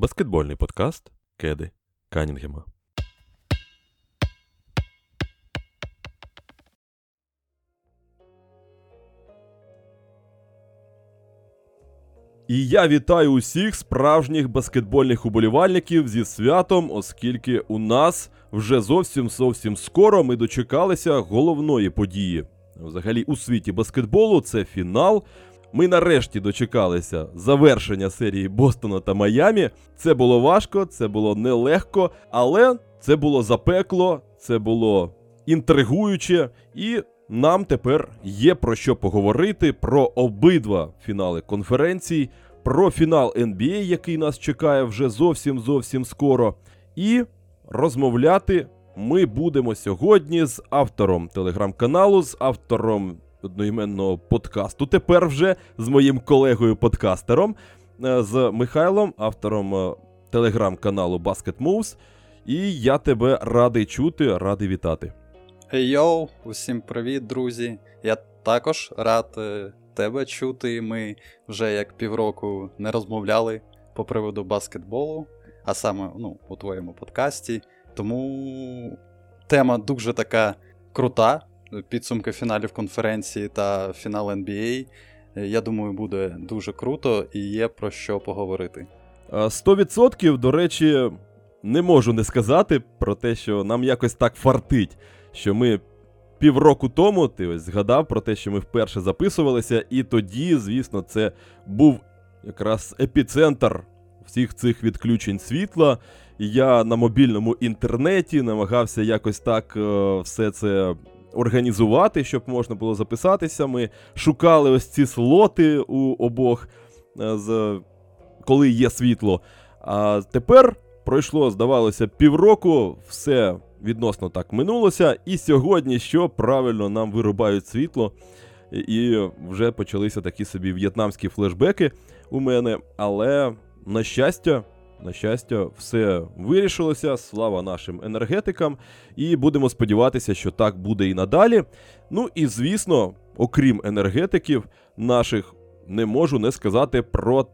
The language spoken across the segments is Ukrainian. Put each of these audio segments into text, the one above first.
Баскетбольний подкаст Кеди Канінгема. І я вітаю усіх справжніх баскетбольних уболівальників зі святом, оскільки у нас вже зовсім зовсім скоро ми дочекалися головної події. Взагалі, у світі баскетболу це фінал. Ми нарешті дочекалися завершення серії Бостона та Майамі. Це було важко, це було нелегко, але це було запекло, це було інтригуюче, і нам тепер є про що поговорити про обидва фінали конференцій, про фінал NBA, який нас чекає вже зовсім зовсім скоро. І розмовляти ми будемо сьогодні з автором телеграм-каналу, з автором одноіменного подкасту. Тепер вже з моїм колегою-подкастером, е, з Михайлом, автором е, телеграм-каналу Basket Moves. І я тебе радий чути, радий вітати. Йоу, усім привіт, друзі. Я також рад е, тебе чути. Ми вже як півроку не розмовляли по приводу баскетболу, а саме ну, у твоєму подкасті. Тому тема дуже така крута. Підсумки фіналів конференції та фінал NBA. Я думаю, буде дуже круто і є про що поговорити. 100%, до речі, не можу не сказати про те, що нам якось так фартить, що ми півроку тому ти ось згадав про те, що ми вперше записувалися, і тоді, звісно, це був якраз епіцентр всіх цих відключень світла. Я на мобільному інтернеті намагався якось так е, все це організувати, щоб можна було записатися. Ми шукали ось ці слоти у обох, е, з, коли є світло. А тепер пройшло, здавалося, півроку, все відносно так минулося. І сьогодні, що правильно нам вирубають світло. І вже почалися такі собі в'єтнамські флешбеки у мене. Але, на щастя, на щастя, все вирішилося. Слава нашим енергетикам. І будемо сподіватися, що так буде і надалі. Ну і звісно, окрім енергетиків, наших не можу не сказати про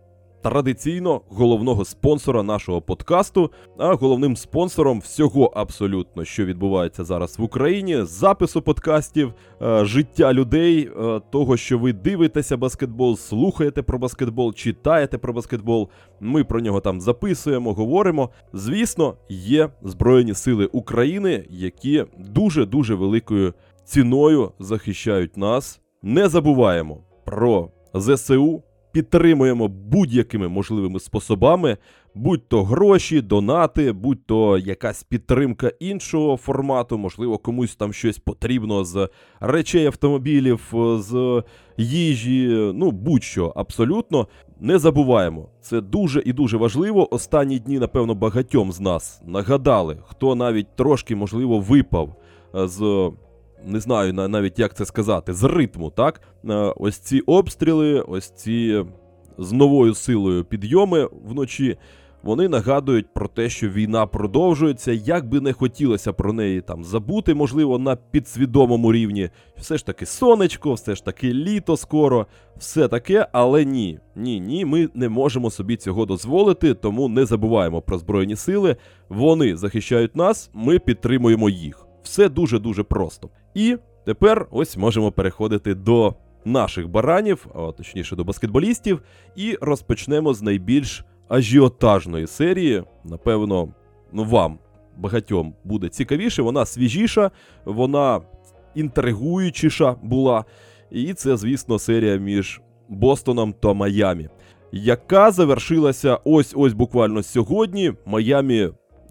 традиційно головного спонсора нашого подкасту, а головним спонсором всього абсолютно, що відбувається зараз в Україні, запису подкастів, е, життя людей, е, того, що ви дивитеся баскетбол, слухаєте про баскетбол, читаєте про баскетбол. Ми про нього там записуємо, говоримо. Звісно, є Збройні Сили України, які дуже дуже великою ціною захищають нас. Не забуваємо про ЗСУ підтримуємо будь-якими можливими способами, будь то гроші, донати, будь то якась підтримка іншого формату, можливо, комусь там щось потрібно з речей автомобілів, з їжі, ну будь-що абсолютно. Не забуваємо, це дуже і дуже важливо. Останні дні, напевно, багатьом з нас нагадали, хто навіть трошки, можливо, випав з не знаю навіть як це сказати, з ритму, так? Е, ось ці обстріли, ось ці з новою силою підйоми вночі. Вони нагадують про те, що війна продовжується, як би не хотілося про неї там забути, можливо, на підсвідомому рівні. Все ж таки сонечко, все ж таки літо скоро, все таке, але ні, ні, ні, ми не можемо собі цього дозволити, тому не забуваємо про Збройні сили. Вони захищають нас, ми підтримуємо їх. Все дуже дуже просто. І тепер ось можемо переходити до наших баранів, а точніше до баскетболістів, і розпочнемо з найбільш ажіотажної серії. Напевно, ну вам багатьом буде цікавіше. Вона свіжіша, вона інтригуючіша була. І це, звісно, серія між Бостоном та Майамі, яка завершилася ось ось буквально сьогодні. Майамі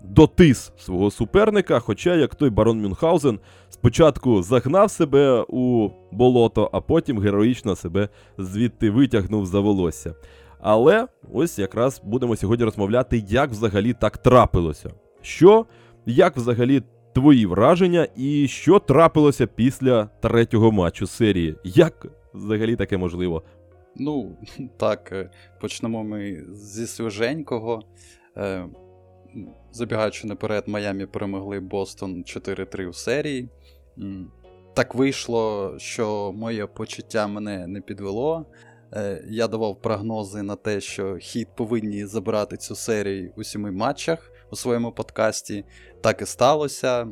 дотис свого суперника. Хоча, як той барон Мюнхгаузен, спочатку загнав себе у болото, а потім героїчно себе звідти витягнув за волосся. Але ось якраз будемо сьогодні розмовляти, як взагалі так трапилося. Що, як взагалі твої враження, і що трапилося після третього матчу серії? Як взагалі таке можливо? Ну, так, е, почнемо ми зі свіженького. Забігаючи наперед, Майамі перемогли Бостон 4-3 у серії. Так вийшло, що моє почуття мене не підвело. Е, я давав прогнози на те, що хід повинні забрати цю серію у сіми матчах у своєму подкасті. Так і сталося.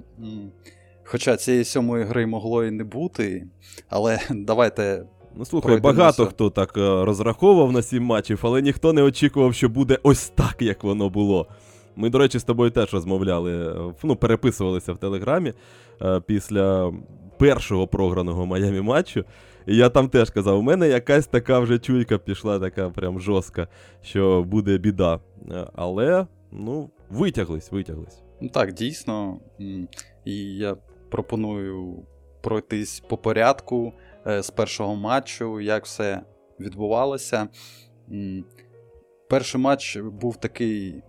Хоча цієї сьомої гри могло і не бути, але давайте. Ну, слухай, багато хто так е, розраховував на сім матчів, але ніхто не очікував, що буде ось так, як воно було. Ми, до речі, з тобою теж розмовляли, е, ну, переписувалися в Телеграмі е, після першого програного Майамі матчу. І я там теж казав, у мене якась така вже чуйка пішла, така прям жорстка, що буде біда. Е, Але, ну, витяглись, витяглись. Ну так, дійсно. І я пропоную пройтись по порядку е, з першого матчу, як все відбувалося. Перший матч був такий,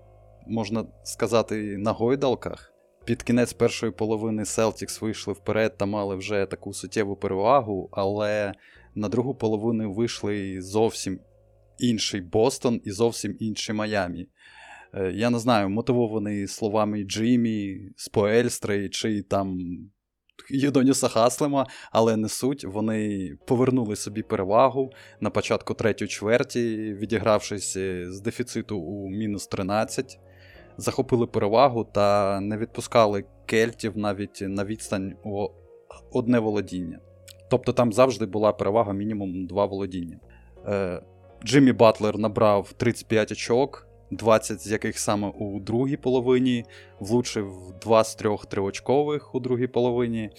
можна сказати, на гойдалках. Під кінець першої половини Celtics вийшли вперед та мали вже таку суттєву перевагу, але на другу половину вийшли зовсім інший Бостон і зовсім інший Майамі. Е, Я не знаю, мотивований словами Джиммі, Споельстри чи там Юдоніса Хаслема, але не суть. Вони повернули собі перевагу на початку третьої чверті, відігравшись е, з дефіциту у мінус 13. Захопили перевагу та не відпускали кельтів навіть на відстань у одне володіння. Тобто там завжди була перевага мінімум два володіння. Е, Джиммі Батлер набрав 35 очок, 20 з яких саме у другій половині, влучив 2 з 3 триочкових у другій половині.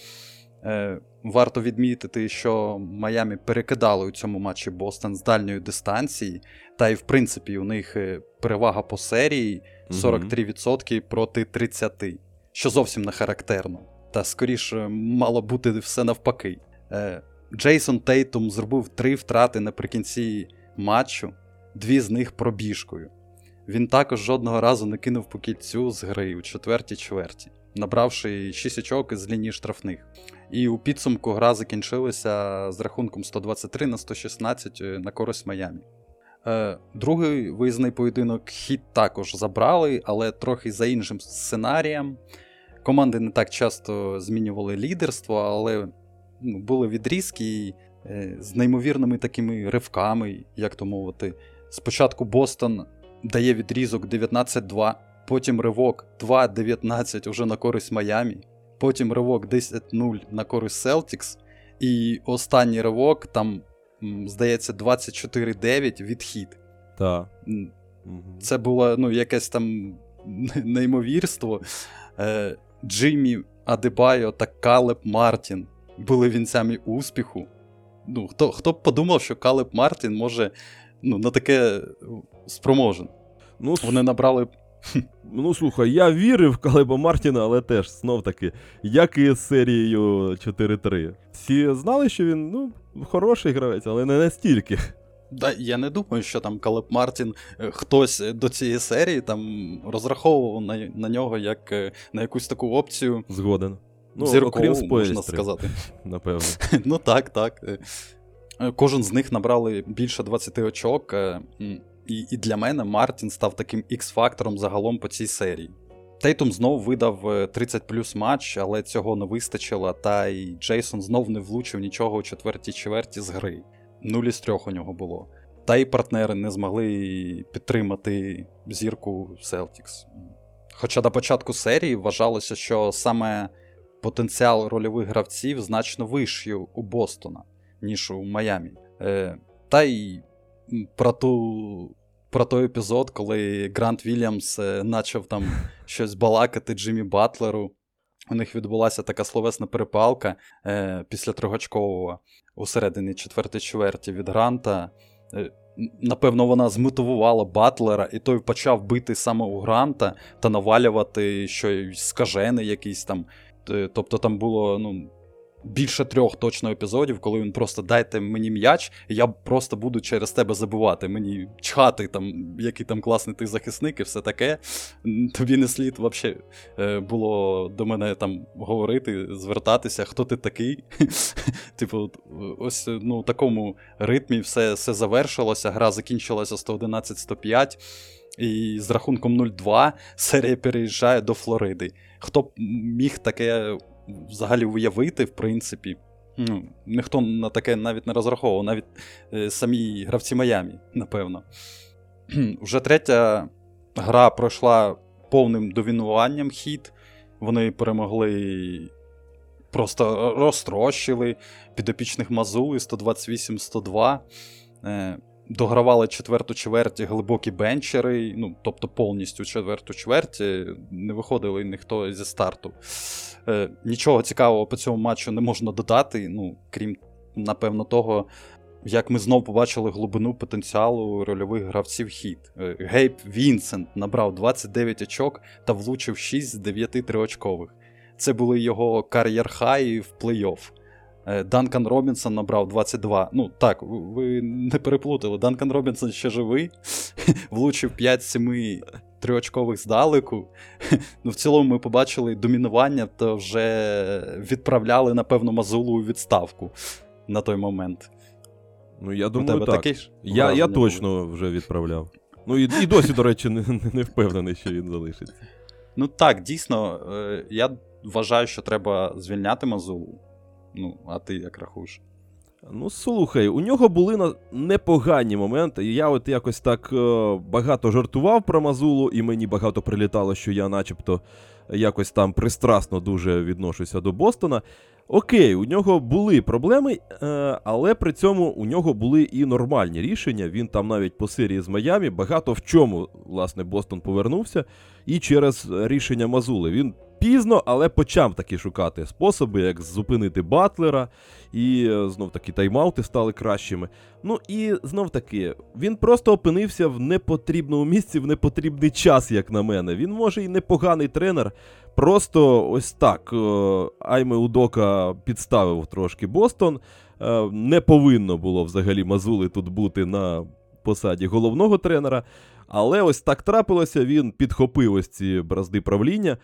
Е, Варто відмітити, що Майамі перекидали у цьому матчі Бостон з дальньої дистанції, та й в принципі у них е, перевага по серії 43% проти 30%, що зовсім не характерно. Та скоріше мало бути все навпаки. Е, Джейсон Тейтум зробив три втрати наприкінці матчу, дві з них пробіжкою. Він також жодного разу не кинув по кільцю з гри у четвертій чверті, набравши 6 очок з лінії штрафних. І у підсумку гра закінчилася з рахунком 123 на 116 на користь Майамі. Е, Другий виїзний поєдинок хід також забрали, але трохи за іншим сценарієм. Команди не так часто змінювали лідерство, але ну, були відрізки е, з неймовірними такими ривками, як то мовити. Спочатку Бостон дає відрізок 19-2, потім ривок 2-19 уже на користь Майамі, потім ривок 10-0 на користь Celtics, і останній ривок там, здається, 24-9 відхід. Так. Це було ну, якесь там неймовірство. Е, Джиммі Адебайо та Калеб Мартін були вінцями успіху. Ну, Хто хто б подумав, що Калеб Мартін може ну, на таке спроможен. Ну, Вони набрали. ну, слухай, я вірив в Калеба Мартіна, але теж знов таки, як і з серією 4-3. Всі знали, що він ну, хороший гравець, але не настільки. Да, я не думаю, що там Калеб Мартін е, хтось до цієї серії там розраховував на, на нього як е, на якусь таку опцію. Згоден. Ну, зіркову, окрім можна сказати. напевно. Ну так, так. Е, е, Кожен з них набрали більше 20 очок. е, І, і для мене Мартін став таким X-фактором загалом по цій серії. Тейтум знов видав е, 30 плюс матч, але цього не вистачило, та й Джейсон знов не влучив нічого у четвертій чверті з гри. Нулі з трьох у нього було. Та й партнери не змогли підтримати зірку Celtics. Хоча до початку серії вважалося, що саме потенціал рольових гравців значно вищий у Бостона, ніж у Майамі. Е, та й про ту. Про той епізод, коли Грант Вільямс е, почав там щось балакати Джиммі Батлеру. У них відбулася така словесна перепалка е, після трьохочкового у середині четвертої чверті від Гранта. Е, напевно, вона змотивувала Батлера, і той почав бити саме у Гранта та навалювати, що й скажений якийсь там. Е, Тобто там було ну, більше трьох точно епізодів, коли він просто дайте мені м'яч, і я просто буду через тебе забивати. Мені чхати, там, який там класний ти захисник і все таке. Тобі не слід взагалі було до мене там говорити, звертатися, хто ти такий. Типу, ось ну, у такому ритмі все, все завершилося, гра закінчилася 111-105. І з рахунком 0-2 серія переїжджає до Флориди. Хто б міг таке взагалі уявити, в принципі. Ну, Ніхто на таке навіть не розраховував, навіть е, самі гравці Майамі, напевно. Вже третя гра пройшла повним довінуванням хід. Вони перемогли, просто розтрощили підопічних Мазули 128-102. Е, догравали четверту чверть глибокі бенчери, ну, тобто повністю четверту чверть, не виходили ніхто зі старту. Е, Нічого цікавого по цьому матчу не можна додати, ну, крім, напевно, того, як ми знов побачили глибину потенціалу рольових гравців хід. Е, Гейб Вінсент набрав 29 очок та влучив 6 з 9 триочкових. Це були його кар'єр-хаї в плей-офф. Е, Данкан Робінсон набрав 22. Ну, так, ви не переплутали. Данкан Робінсон ще живий, влучив 5-7 триочкових здалеку. Ну, В цілому ми побачили домінування, то вже відправляли, напевно, Мазулу у відставку на той момент. Ну, я думаю, так. ж Я, я точно було? вже відправляв. Ну і, і досі, до речі, не, не- не впевнений, що він залишиться. Ну так, дійсно, е, я вважаю, що треба звільняти Мазулу. Ну, а ти як рахуєш? Ну, слухай, у нього були непогані моменти. Я от якось так е, багато жартував про Мазулу, і мені багато прилітало, що я начебто якось там пристрасно дуже відношуся до Бостона. Окей, у нього були проблеми, е, але при цьому у нього були і нормальні рішення. Він там навіть по серії з Майамі багато в чому, власне, Бостон повернувся. І через рішення Мазули. Він пізно, але почав таки шукати способи, як зупинити Батлера, і е, знов таки тайм-аути стали кращими. Ну і знов таки, він просто опинився в непотрібному місці в непотрібний час, як на мене. Він може і непоганий тренер. Просто ось так. е, Айме Удока підставив трошки Бостон. Е, Не повинно було взагалі Мазули тут бути на посаді головного тренера. Але ось так трапилося, він підхопив ось ці бразди правління.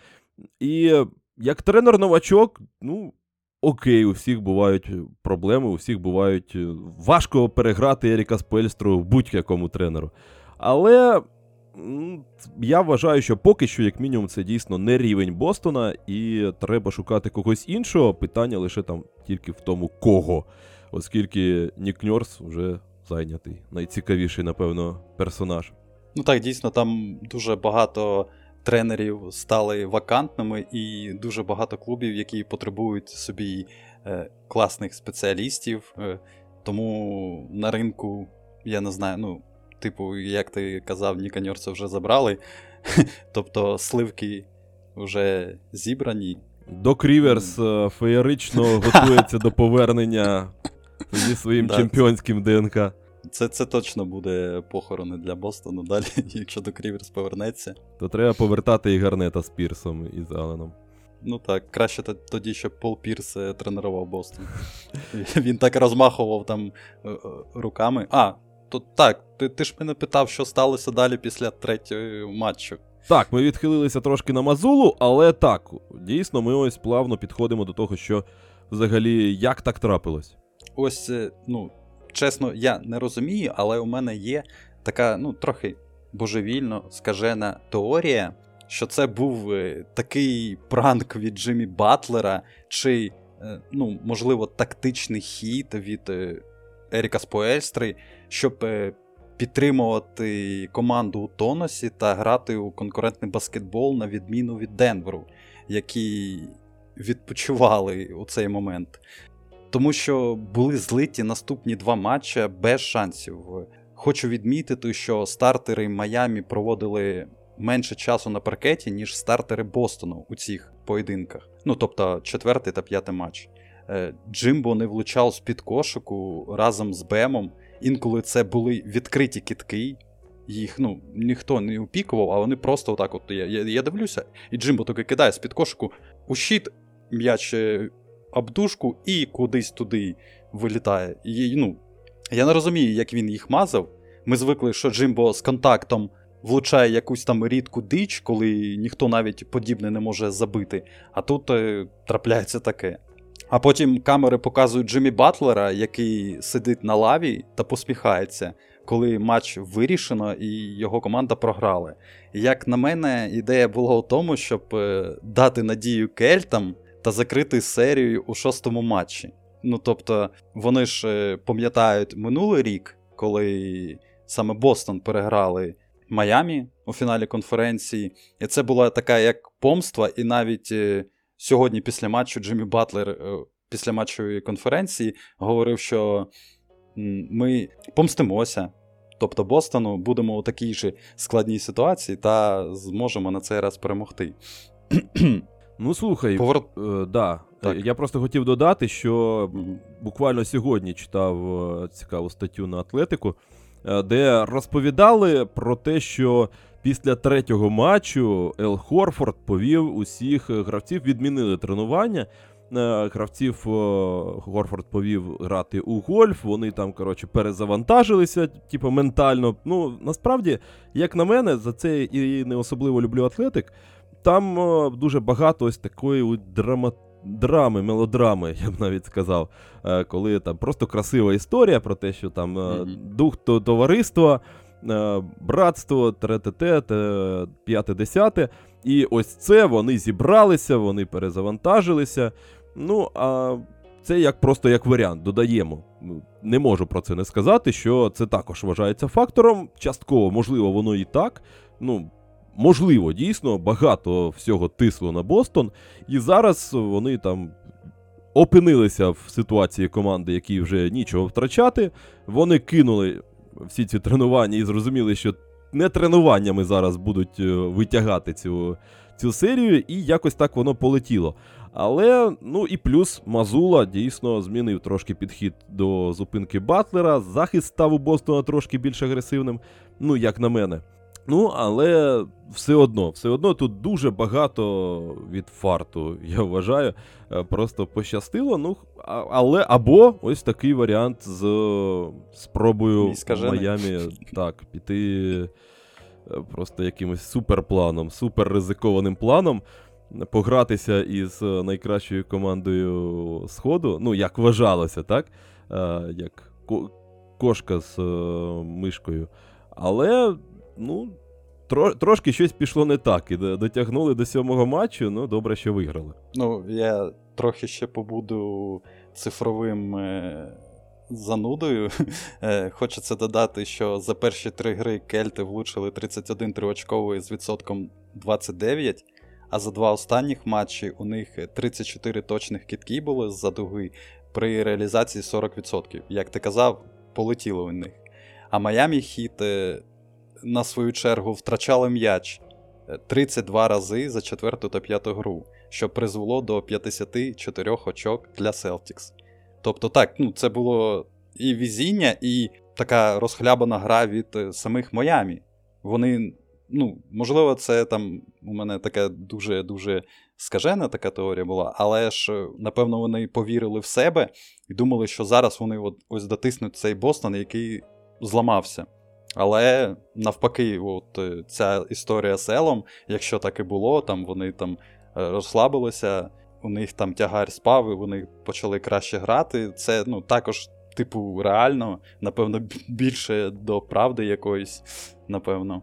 І е, як тренер-новачок, ну, окей, у всіх бувають проблеми, у всіх бувають. е, Важко переграти Еріка Спельстру будь-якому тренеру. Але я вважаю, що поки що, як мінімум, це дійсно не рівень Бостона, і треба шукати когось іншого. Питання лише там тільки в тому, кого. Оскільки Нік Ньорс вже зайнятий. Найцікавіший, напевно, персонаж. Ну так, дійсно, там дуже багато тренерів стали вакантними, і дуже багато клубів, які потребують собі е, класних спеціалістів. Е, тому на ринку, я не знаю, ну, типу, як ти казав, Ніканьорця вже забрали. Тобто сливки вже зібрані. Док Ріверс е, феєрично готується до повернення зі своїм чемпіонським ДНК. Це, це точно буде похорони для Бостону далі, якщо до Кріверс повернеться. То треба повертати і Гарнета з Пірсом і з Алленом. Ну так, краще тоді, щоб Пол Пірс е, тренував Бостон. Він так розмахував там е, е, руками. А, то так, ти, ти ж мене питав, що сталося далі після третього матчу. Так, ми відхилилися трошки на Мазулу, але так, дійсно, ми ось плавно підходимо до того, що взагалі як так трапилось. Ось, ну, чесно, я не розумію, але у мене є така, ну, трохи божевільно скажена теорія, що це був е, такий пранк від Джиммі Батлера, чи, е, ну, можливо, тактичний хід від е, Еріка Споельстри, щоб підтримувати команду у тонусі та грати у конкурентний баскетбол на відміну від Денверу, які відпочивали у цей момент. Тому що були злиті наступні два матчі без шансів. Хочу відмітити, що стартери Майамі проводили менше часу на паркеті, ніж стартери Бостону у цих поєдинках. Ну тобто четвертий та п'ятий матч. Е, Джимбо не влучав з-під кошику разом з Бемом. Інколи це були відкриті кітки. Їх ну, ніхто не опікував, а вони просто отак от. Я, я, я дивлюся, і Джимбо таки кидає з-під кошику у щит м'яч е, обдушку і кудись туди вилітає. І, ну, я не розумію, як він їх мазав. Ми звикли, що Джимбо з контактом влучає якусь там рідку дич, коли ніхто навіть подібне не може забити. А тут е, трапляється таке. А потім камери показують Джиммі Батлера, який сидить на лаві та посміхається, коли матч вирішено і його команда програла. І як на мене, ідея була у тому, щоб е, дати надію кельтам та закрити серію у шостому матчі. Ну тобто, вони ж е, пам'ятають минулий рік, коли саме Бостон переграли Майамі у фіналі конференції. І це була така як помства, і навіть е, сьогодні після матчу Джиммі Батлер е, після матчової конференції говорив, що ми помстимося. Тобто Бостону будемо у такій же складній ситуації та зможемо на цей раз перемогти. Ну слухай, Поворот. е, да. Так. Е, Я просто хотів додати, що буквально сьогодні читав е, цікаву статтю на Атлетику, е, де розповідали про те, що після третього матчу Ел Хорфорд повів усіх гравців, відмінили тренування. Гравців Горфорд повів грати у гольф, вони там, коротше, перезавантажилися, типу, ментально. Ну, насправді, як на мене, за це і не особливо люблю атлетик. Там е, дуже багато ось такої драма... драми, мелодрами, я б навіть сказав. Е, коли там просто красива історія про те, що там е, дух то- товариства, е, братство, тре-те-те, п'яте-десяте. І ось це вони зібралися, вони перезавантажилися. Ну, а це як просто як варіант, додаємо. Ну, Не можу про це не сказати, що це також вважається фактором. Частково, можливо, воно і так. Ну, можливо, дійсно, багато всього тисло на Бостон. І зараз вони там опинилися в ситуації команди, якій вже нічого втрачати. Вони кинули всі ці тренування і зрозуміли, що не тренуваннями зараз будуть е, витягати цю, цю серію, і якось так воно полетіло. Але, ну і плюс Мазула дійсно змінив трошки підхід до зупинки Батлера. Захист став у Бостона трошки більш агресивним, ну, як на мене. Ну, але все одно, все одно тут дуже багато від фарту, я вважаю. Е, Просто пощастило. Ну, але або ось такий варіант з е, спробою в. Майамі так, піти е, просто якимось суперпланом, суперризикованим планом. Погратися із найкращою командою Сходу, ну, як вважалося, так? Як кошка з мишкою. Але, ну, тро, трошки щось пішло не так. І до- дотягнули до сьомого матчу, ну, добре, що виграли. Ну, я трохи ще побуду цифровим е, занудою. Е, Хочеться додати, що за перші три гри кельти влучили 31 триочковий з відсотком 29, а за два останніх матчі у них 34 точних кітки були з-за дуги при реалізації 40%. Як ти казав, полетіло у них. А Майамі Хіт е, на свою чергу втрачали м'яч е, 32 рази за четверту та п'яту гру що призвело до 54 очок для Celtics. Тобто, так, ну, це було і візіння, і така розхлябана гра від е, самих Майамі. Вони, ну, можливо, це там у мене така дуже-дуже скажена така теорія була, але ж, е, напевно, вони повірили в себе і думали, що зараз вони от, ось дотиснуть цей Бостон, який зламався. Але навпаки, от е, ця історія з Елом, якщо так і було, там вони там е, розслабилися, у них там тягар спав, і вони почали краще грати. Це ну, також, типу, реально, напевно, більше до правди якоїсь, напевно.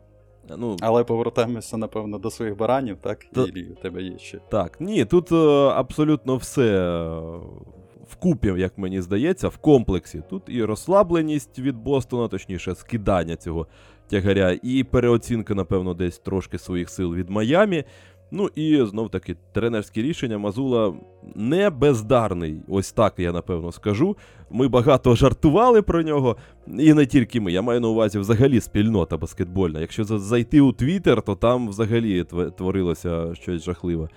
Ну, Але повертаємося, напевно, до своїх баранів, так? Та- Ілі, у тебе є ще. Так, ні, тут е, абсолютно все е, вкупі, як мені здається, в комплексі. Тут і розслабленість від Бостона, точніше, скидання цього тягаря, і переоцінка, напевно, десь трошки своїх сил від Майамі. Ну і знов таки тренерські рішення Мазула не бездарний. Ось так я напевно скажу. Ми багато жартували про нього, і не тільки ми. Я маю на увазі взагалі спільнота баскетбольна. Якщо зайти у Твіттер, то там взагалі творилося щось жахливе.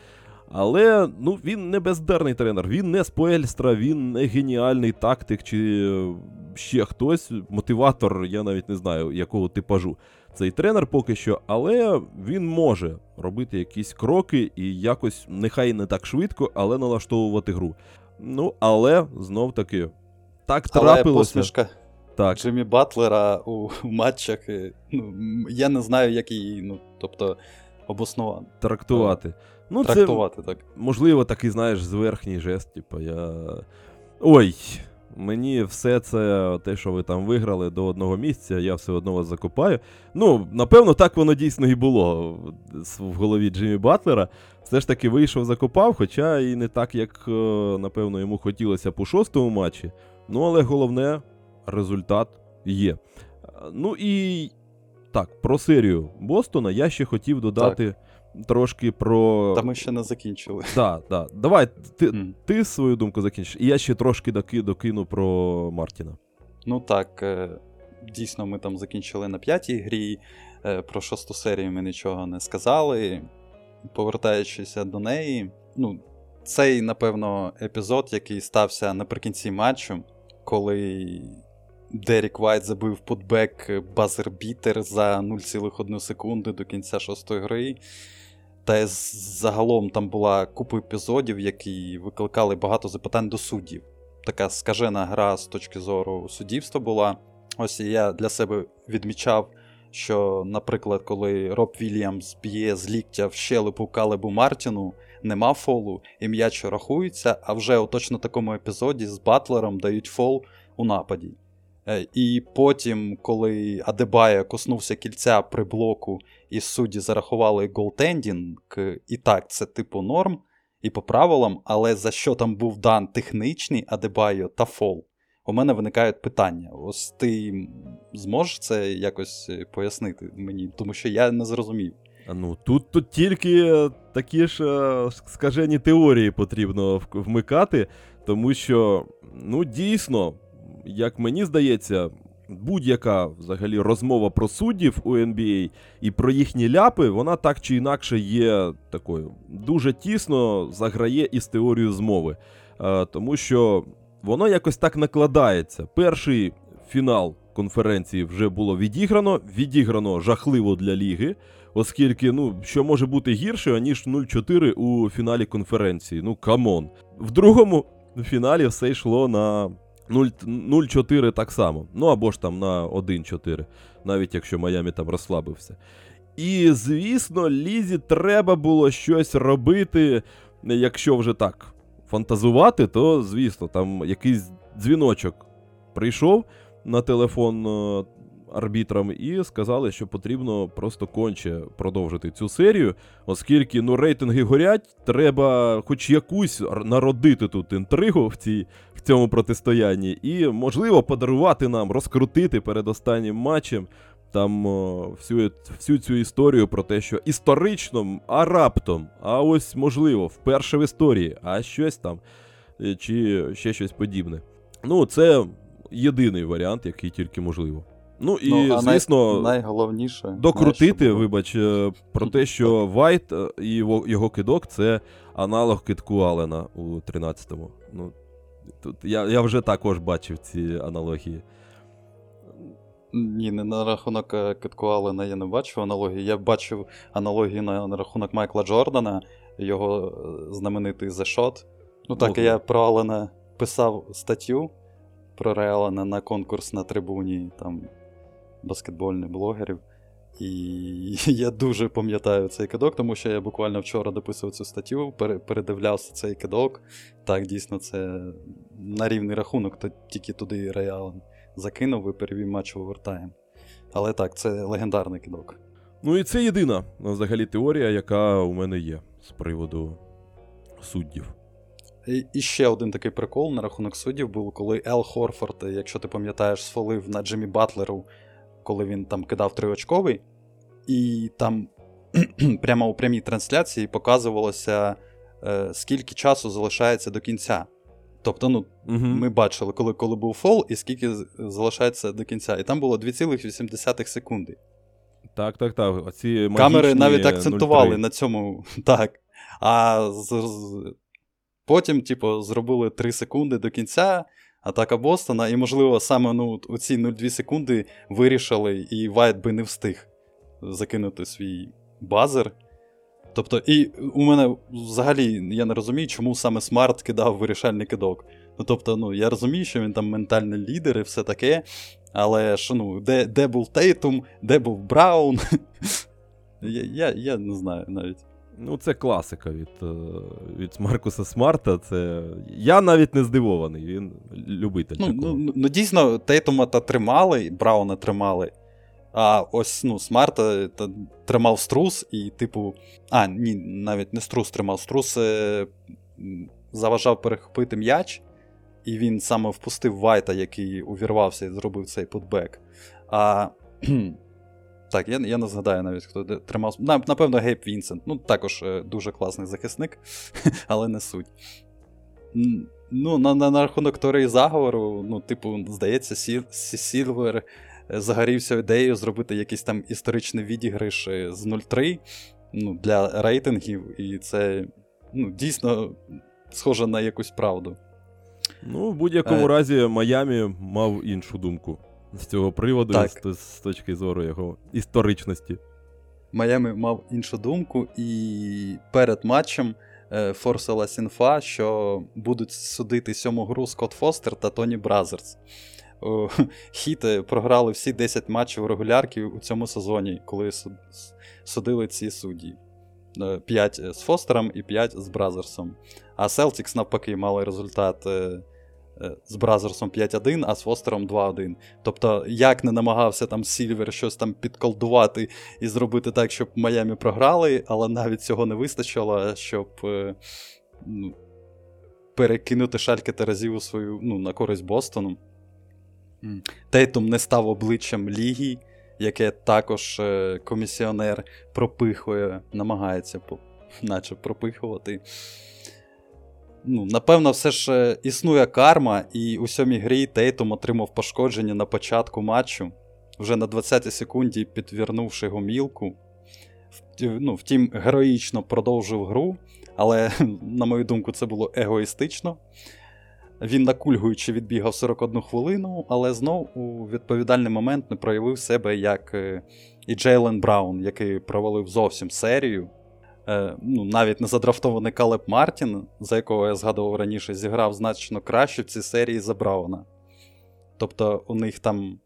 Але ну, він не бездарний тренер, він не споельстра, він не геніальний тактик чи е, ще хтось, мотиватор, я навіть не знаю, якого типажу цей тренер поки що, але він може робити якісь кроки і якось, нехай не так швидко, але налаштовувати гру. Ну, але знов таки, так Але трапилося. посмішка Так, Джиммі Батлера у, матчах, е, ну, я не знаю, як її, ну, тобто, обоснувати. трактувати. Ну, це так. можливо, такий, знаєш, зверхній жест, типу, я. Ой, Мені все це, те, що ви там виграли до одного місця, я все одно вас закопаю. Ну, напевно, так воно дійсно і було в голові Джиммі Батлера. Все ж таки вийшов, закопав, хоча і не так, як, е, напевно, йому хотілося по шостому матчі. Ну, але головне, результат є. Ну і так, про серію Бостона я ще хотів додати так. Трошки про. Та ми ще не закінчили. Так, так. Давай, ти mm. ти свою думку закінчиш, і я ще трошки докину про Мартіна. Ну так, е, дійсно, ми там закінчили на п'ятій грі. Е, про шосту серію ми нічого не сказали. Повертаючись до неї, ну, цей, напевно, епізод, який стався наприкінці матчу, коли Деррік Вайт забив putback buzzer-beater за 0,1 секунди до кінця шостої гри. Та загалом там була купа епізодів, які викликали багато запитань до суддів. Така скажена гра з точки зору суддівства була. Ось я для себе відмічав, що, наприклад, коли Роб Вільямс б'є з ліктя в щелепу Калебу Мартіну, нема фолу, і м'яч рахується, а вже у точно такому епізоді з Батлером дають фол у нападі. Е, і потім, коли Адебая коснувся кільця при блоку, і судді зарахували goaltending, і так, це типу норм, і по правилам, але за що там був дан технічний Адебайо та фол, у мене виникають питання. Ось ти зможеш це якось е, пояснити мені, тому що я не зрозумів. Ну, Тут тут тільки такі ж е, скажені теорії потрібно вмикати, тому що, ну, дійсно як мені здається, будь-яка взагалі розмова про суддів у NBA і про їхні ляпи, вона так чи інакше є такою. Дуже тісно заграє із теорією змови. А, тому що воно якось так накладається. Перший фінал конференції вже було відіграно, відіграно жахливо для ліги. Оскільки, ну, що може бути гірше, аніж 0-4 у фіналі конференції. Ну, come on. В другому фіналі все йшло на 0-4 так само. Ну або ж там на 1-4, навіть якщо Майамі там розслабився. І, звісно, Лізі треба було щось робити, якщо вже так фантазувати, то, звісно, там якийсь дзвіночок прийшов на телефон е, арбітрам і сказали, що потрібно просто конче продовжити цю серію, оскільки ну, рейтинги горять, треба хоч якусь народити тут інтригу в цій, в цьому протистоянні, і, можливо, подарувати нам, розкрутити перед останнім матчем. Там о, всю всю цю історію про те, що історично, а раптом, а ось можливо, вперше в історії, а щось там, е, чи ще щось подібне. Ну, це єдиний варіант, який тільки можливо. Ну і, ну, звісно, най... найголовніше докрутити, знаєш, вибач, е, про те, що Вайт е, і його, його кидок це аналог китку Алена у 13-му. Ну, тут Я я вже також бачив ці аналогії. Ні, не на рахунок е, китку Алена я не бачив аналогії. Я бачив аналогії на, на рахунок Майкла Джордана, його знаменитий The Shot. Ну так, ну, я про Алена писав статтю про Реалена на конкурс на трибуні. там баскетбольних блогерів. І я дуже пам'ятаю цей кидок, тому що я буквально вчора дописував цю статтю, передивлявся цей кидок. Так, дійсно, це на рівний рахунок, то тільки туди Реал закинув і перевів матч в овертайм. Але так, це легендарний кидок. Ну і це єдина взагалі теорія, яка у мене є з приводу суддів. І, і ще один такий прикол на рахунок суддів був, коли Ел Хорфорд, якщо ти пам'ятаєш, сфолив на Джиммі Батлеру коли він там кидав триочковий, і там прямо у прямій трансляції показувалося, е, скільки часу залишається до кінця. Тобто, ну, угу. ми бачили, коли коли був фол, і скільки залишається до кінця. І там було 2,8 секунди. Так, так, так. Оці Камери навіть акцентували 0,3. на цьому. Так. А з, з, потім, типу, зробили 3 секунди до кінця, атака Бостона, і, можливо, саме ну, у ці 0,2 секунди вирішили, і Вайт би не встиг закинути свій buzzer. Тобто, і у мене взагалі я не розумію, чому саме Смарт кидав вирішальний кидок. Ну, тобто, ну, я розумію, що він там ментальний лідер і все таке. Але ж ну, де де був Тейтум, де був Браун? я, я, я не знаю навіть. Ну, це класика від, е, від Маркуса Смарта. Це... Я навіть не здивований, він любитель. Ну, такого. ну, ну дійсно, Тейтума та тримали, Брауна тримали. А ось ну, Смарта та, тримав Струс, і, типу. А, ні, навіть не Струс тримав. Струс е, заважав перехопити м'яч, і він саме впустив Вайта, який увірвався і зробив цей putback. А. Так, я я не згадаю навіть, хто тримав. Напевно, Гейб Вінсент. Ну, також е, дуже класний захисник, але не суть. Ну, на на, на рахунок теорії заговору, ну, типу, здається, Сі, Сілвер е, загорівся ідеєю зробити якийсь там історичний відіграш е, з 0-3 ну, для рейтингів, і це ну, дійсно схоже на якусь правду. Ну, в будь-якому е... разі, Майамі мав іншу думку з цього приводу, так. з, з точки зору його історичності. Майами мав іншу думку, і перед матчем е, форсилась інфа, що будуть судити сьому гру Скотт Фостер та Тоні Бразерс. Хіти програли всі 10 матчів регулярки у цьому сезоні, коли судили ці судді. 5 е, з Фостером і 5 з Бразерсом. А Селтікс, навпаки, мали результат Е, з Бразерсом 5-1, а з Фостером 2-1. Тобто, як не намагався там Сільвер щось там підколдувати і зробити так, щоб Майамі програли, але навіть цього не вистачило, щоб е, ну, перекинути шальки Терезіву свою ну, на користь Бостону. Тейтум не став обличчям Ліги, яке також е, комісіонер пропихує, намагається наче пропихувати ну, напевно, все ж е, існує карма, і у сьомій грі Тейтум отримав пошкодження на початку матчу, вже на 20-й секунді підвернувши гомілку. Ну, Втім, героїчно продовжив гру, але, на мою думку, це було егоїстично. Він, накульгуючи, відбігав 41 хвилину, але знов у відповідальний момент не проявив себе як е, і Джейлен Браун, який провалив зовсім серію е, ну, навіть не задрафтований Калеб Мартін, за якого я згадував раніше, зіграв значно краще в цій серії за Брауна. Тобто у них там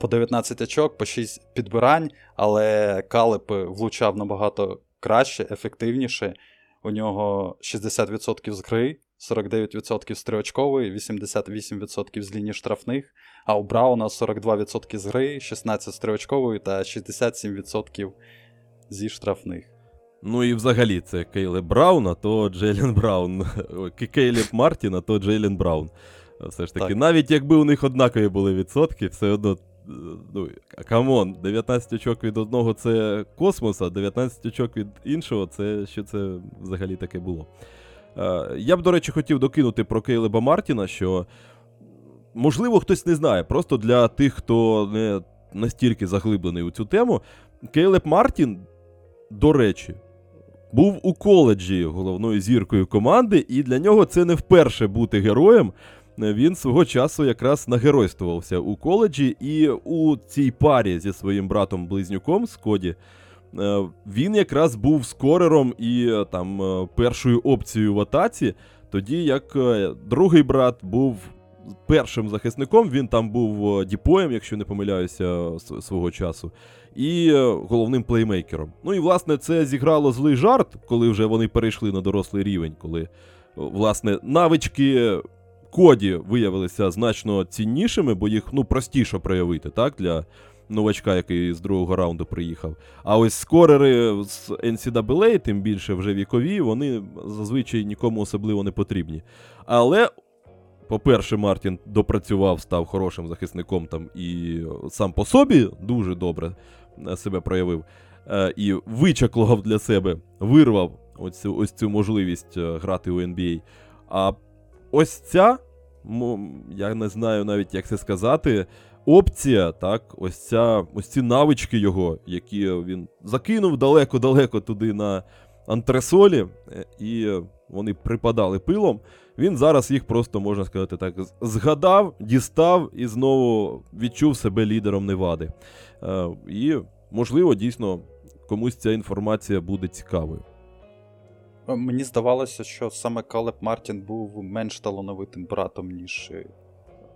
по 19 очок, по 6 підбирань, але Калеб влучав набагато краще, ефективніше. У нього 60% з гри, 49% з триочкової, 88% з лінії штрафних, а у Брауна 42% з гри, 16% з триочкової та 67% зі штрафних. Ну і взагалі це Кейлеб Браун, а то Джейлен Браун. Кейлеб Мартін, а то Джейлен Браун. Все ж таки, так. навіть якби у них однакові були відсотки, все одно. Ну, come on, 19 очок від одного це космос, а 19 очок від іншого це що це взагалі таке було. Я б, до речі, хотів докинути про Кейлеба Мартіна, що, можливо, хтось не знає. Просто для тих, хто не настільки заглиблений у цю тему, Кейлеб Мартін, до речі, був у коледжі головною зіркою команди, і для нього це не вперше бути героєм. Він свого часу якраз нагеройствувався у коледжі, і у цій парі зі своїм братом-близнюком Скоді е, він якраз був скорером і е, там е, першою опцією в атаці, тоді як другий брат був першим захисником, він там був діпоєм, якщо не помиляюся, свого часу і е, головним плеймейкером. Ну і власне це зіграло злий жарт, коли вже вони перейшли на дорослий рівень, коли власне навички коді виявилися значно ціннішими, бо їх ну простіше проявити, так, для. Новачка, який з другого раунду приїхав. А ось скорери з NCAA, тим більше вже вікові, вони зазвичай нікому особливо не потрібні. Але по-перше, Мартін допрацював, став хорошим захисником там і сам по собі дуже добре е, себе проявив. Е, і вичаклував для себе, вирвав ось, ось цю можливість е, грати у NBA. А ось ця, я не знаю навіть, як це сказати. Опція, так, ось ця, ось ці навички його, які він закинув далеко-далеко туди на антресолі, і вони припадали пилом. Він зараз їх просто, можна сказати так, згадав, дістав і знову відчув себе лідером Невади. Е, і, можливо, дійсно комусь ця інформація буде цікавою. Е, мені здавалося, що саме Калеб Мартін був менш талановитим братом, ніж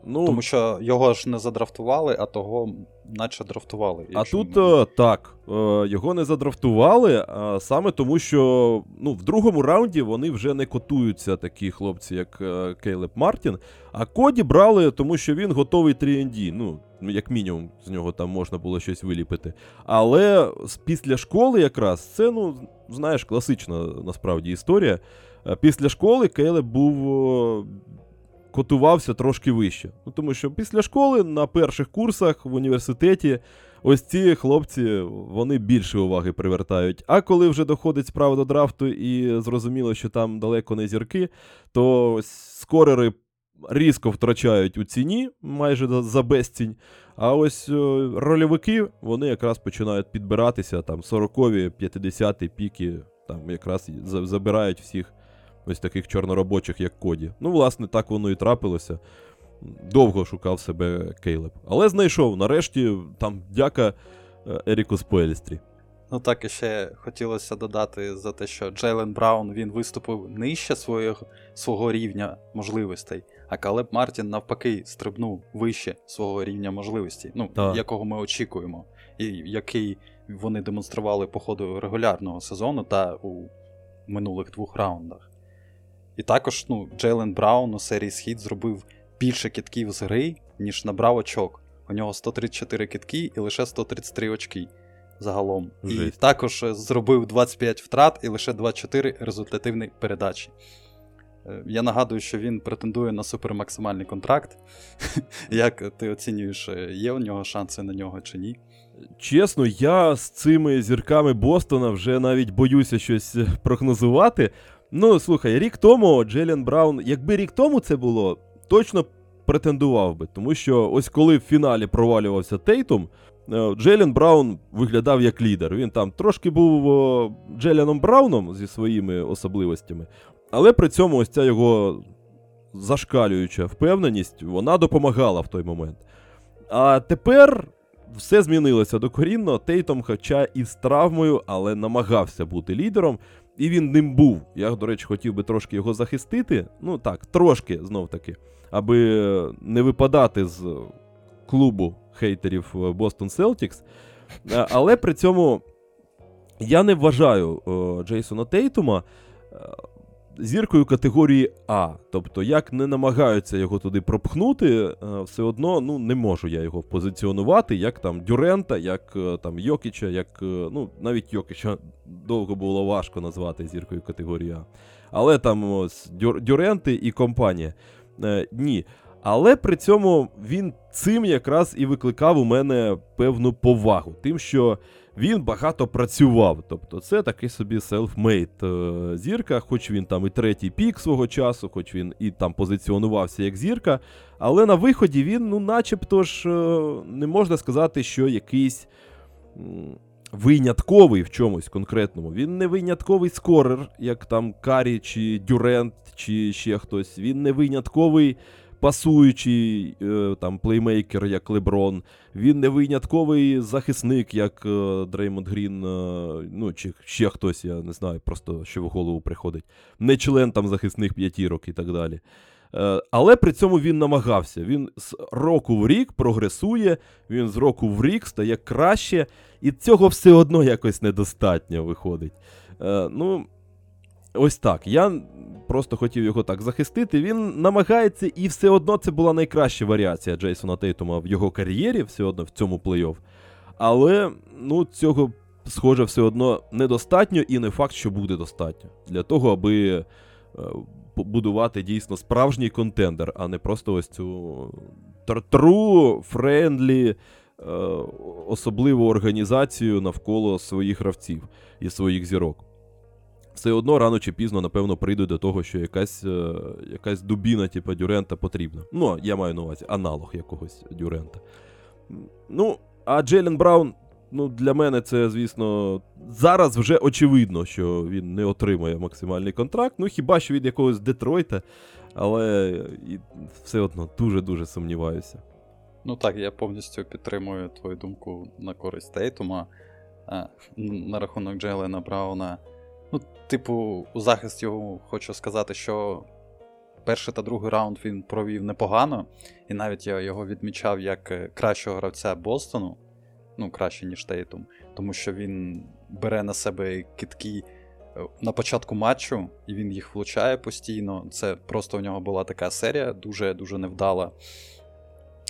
Ну, Тому що його ж не задрафтували, а того наче драфтували. А тут ми- е, так, е, його не задрафтували, а саме тому, що ну, в другому раунді вони вже не котуються такі хлопці, як е, Кейлеб Мартін. А Коді брали, тому що він готовий 3D. Ну, як мінімум, з нього там можна було щось виліпити. Але після школи, якраз, це, ну, знаєш, класична насправді історія. Е, Після школи Кейлеб був. Котувався трошки вище. Ну, тому що після школи на перших курсах в університеті ось ці хлопці вони більше уваги привертають. А коли вже доходить справа до драфту і зрозуміло, що там далеко не зірки, то скорери різко втрачають у ціні майже за- за безцінь. А ось е, рольовики вони якраз починають підбиратися там 40-ві, 50-ті піки, там якраз забирають всіх ось таких чорноробочих, як Коді. Ну, власне, так воно і трапилося. Довго шукав себе Кейлеб. Але знайшов. Нарешті, там, дяка е, Еріку Споельстрі. Ну так і ще хотілося додати за те, що Джейлен Браун він виступив нижче свого, свого рівня можливостей, а Калеб Мартін навпаки стрибнув вище свого рівня можливостей, ну, Так. якого ми очікуємо, і який вони демонстрували по ходу регулярного сезону та у минулих двох раундах. І також ну, Джейлен Браун у серії Схід зробив більше кітків з гри, ніж набрав очок. У нього 134 кітки і лише 133 очки загалом. І також е, зробив 25 втрат і лише 24 результативні передачі. Е, Я нагадую, що він претендує на супермаксимальний контракт. Як ти оцінюєш, е, є у нього шанси на нього чи ні? Чесно, я з цими зірками Бостона вже навіть боюся щось прогнозувати. Ну, слухай, рік тому Джелен Браун, якби рік тому це було, точно претендував би. Тому що ось коли в фіналі провалювався Тейтум, е, Джелен Браун виглядав як лідер. Він там трошки був Джеленом Брауном зі своїми особливостями, але при цьому ось ця його зашкалююча впевненість, вона допомагала в той момент. А тепер все змінилося докорінно. Тейтом, хоча і з травмою, але намагався бути лідером, і він ним був. Я, до речі, хотів би трошки його захистити. Ну так, трошки знов таки, аби не випадати з клубу хейтерів Boston Селтікс. Е, Але при цьому я не вважаю о, Джейсона Тейтума е, зіркою категорії А. Тобто, як не намагаються його туди пропхнути, е, все одно ну, не можу я його позиціонувати, як там Дюрента, як е, там Йокіча, як. е, Ну, навіть Йокіча довго було важко назвати зіркою категорії А. Але там ось Дюренти і компанія. Ні. Але при цьому він цим якраз і викликав у мене певну повагу, тим, що він багато працював. Тобто це такий собі селфмейд е, зірка, хоч він там і третій пік свого часу, хоч він і там позиціонувався як зірка. Але на виході він, ну, начебто ж, е, не можна сказати, що якийсь. Винятковий в чомусь конкретному. Він не винятковий скорер, як там Карі чи Дюрент, чи ще хтось. Він не винятковий пасуючий е, там плеймейкер, як Леброн. Він не винятковий захисник, як е, Дреймонд Грін, е, ну чи ще хтось, я не знаю, просто що в голову приходить. Не член там захисних п'ятірок і так далі. Е, але при цьому він намагався. Він з року в рік прогресує, він з року в рік стає краще, і цього все одно якось недостатньо виходить. Ну, ось так. Я просто хотів його так захистити. Він намагається, і все одно це була найкраща варіація Джейсона Тейтума в його кар'єрі, все одно в цьому плей-офф. Але ну, цього, схоже, все одно недостатньо, і не факт, що буде достатньо для того, аби е, побудувати дійсно справжній контендер, а не просто ось цю true, е, особливу організацію навколо своїх гравців і своїх зірок. Все одно рано чи пізно, напевно, прийду до того, що якась, е, якась дубіна, типу Дюрента потрібна. Ну, я маю на увазі аналог якогось Дюрента. Ну, а Джейлен Браун, ну, для мене це, звісно, зараз вже очевидно, що він не отримає максимальний контракт. Ну, хіба що від якогось Детройта, але все одно дуже-дуже сумніваюся. Ну так, я повністю підтримую твою думку на користь Тейтума. На рахунок Джейлена Брауна. Ну, типу, у захист його хочу сказати, що перший та другий раунд він провів непогано, і навіть я його відмічав як е, кращого гравця Бостону, ну, краще, ніж Тейтум, тому що він бере на себе китки е, на початку матчу, і він їх влучає постійно. Це просто у нього була така серія, дуже-дуже невдала.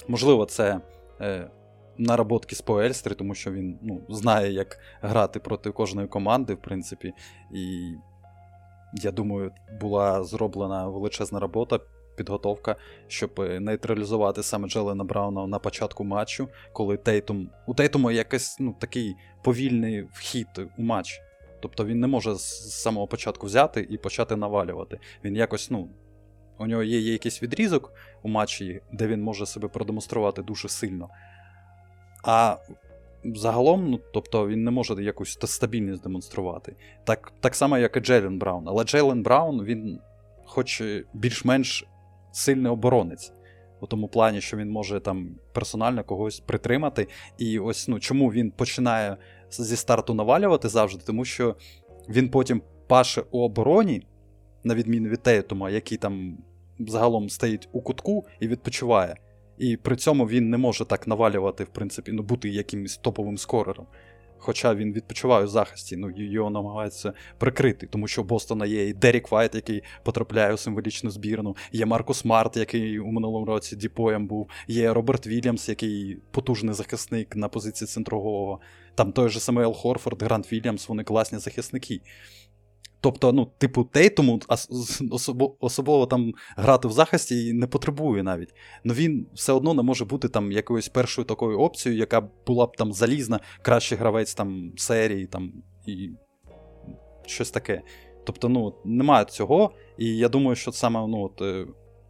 Можливо, це е, наработки з Поельстри, тому що він ну, знає, як грати проти кожної команди, в принципі. І я думаю, була зроблена величезна робота, підготовка, щоб е, нейтралізувати саме Джелена Брауна на початку матчу, коли Тейтум. У Тейтума якийсь ну, такий повільний вхід у матч. Тобто він не може з самого початку взяти і почати навалювати. Він якось, ну, у нього є, є якийсь відрізок у матчі, де він може себе продемонструвати дуже сильно. А загалом, ну, тобто він не може якусь стабільність демонструвати. Так так само, як і Джейлен Браун. Але Джейлен Браун, він, хоч більш-менш сильний оборонець. У тому плані, що він може там персонально когось притримати. І ось ну, чому він починає зі старту навалювати завжди, тому що він потім паше у обороні, на відміну від Тейтума, який там загалом стоїть у кутку і відпочиває. І при цьому він не може так навалювати, в принципі, ну, бути якимось топовим скорером. Хоча він відпочиває у захисті, ну його намагаються прикрити, тому що у Бостона є і Дерік Вайт, який потрапляє у символічну збірну, є Маркус Смарт, який у минулому році DPOY-єм був, є Роберт Вільямс, який потужний захисник на позиції центрового. Там той же сам Ел Хорфорд, Грант Вільямс, вони класні захисники. Тобто, ну, типу, Тейтому особо, особливо там грати в захисті не потребує навіть. Ну він все одно не може бути там якоюсь першою такою опцією, яка була б там залізна, кращий гравець там серії там і щось таке. Тобто, ну, немає цього. І я думаю, що саме ну, от, е,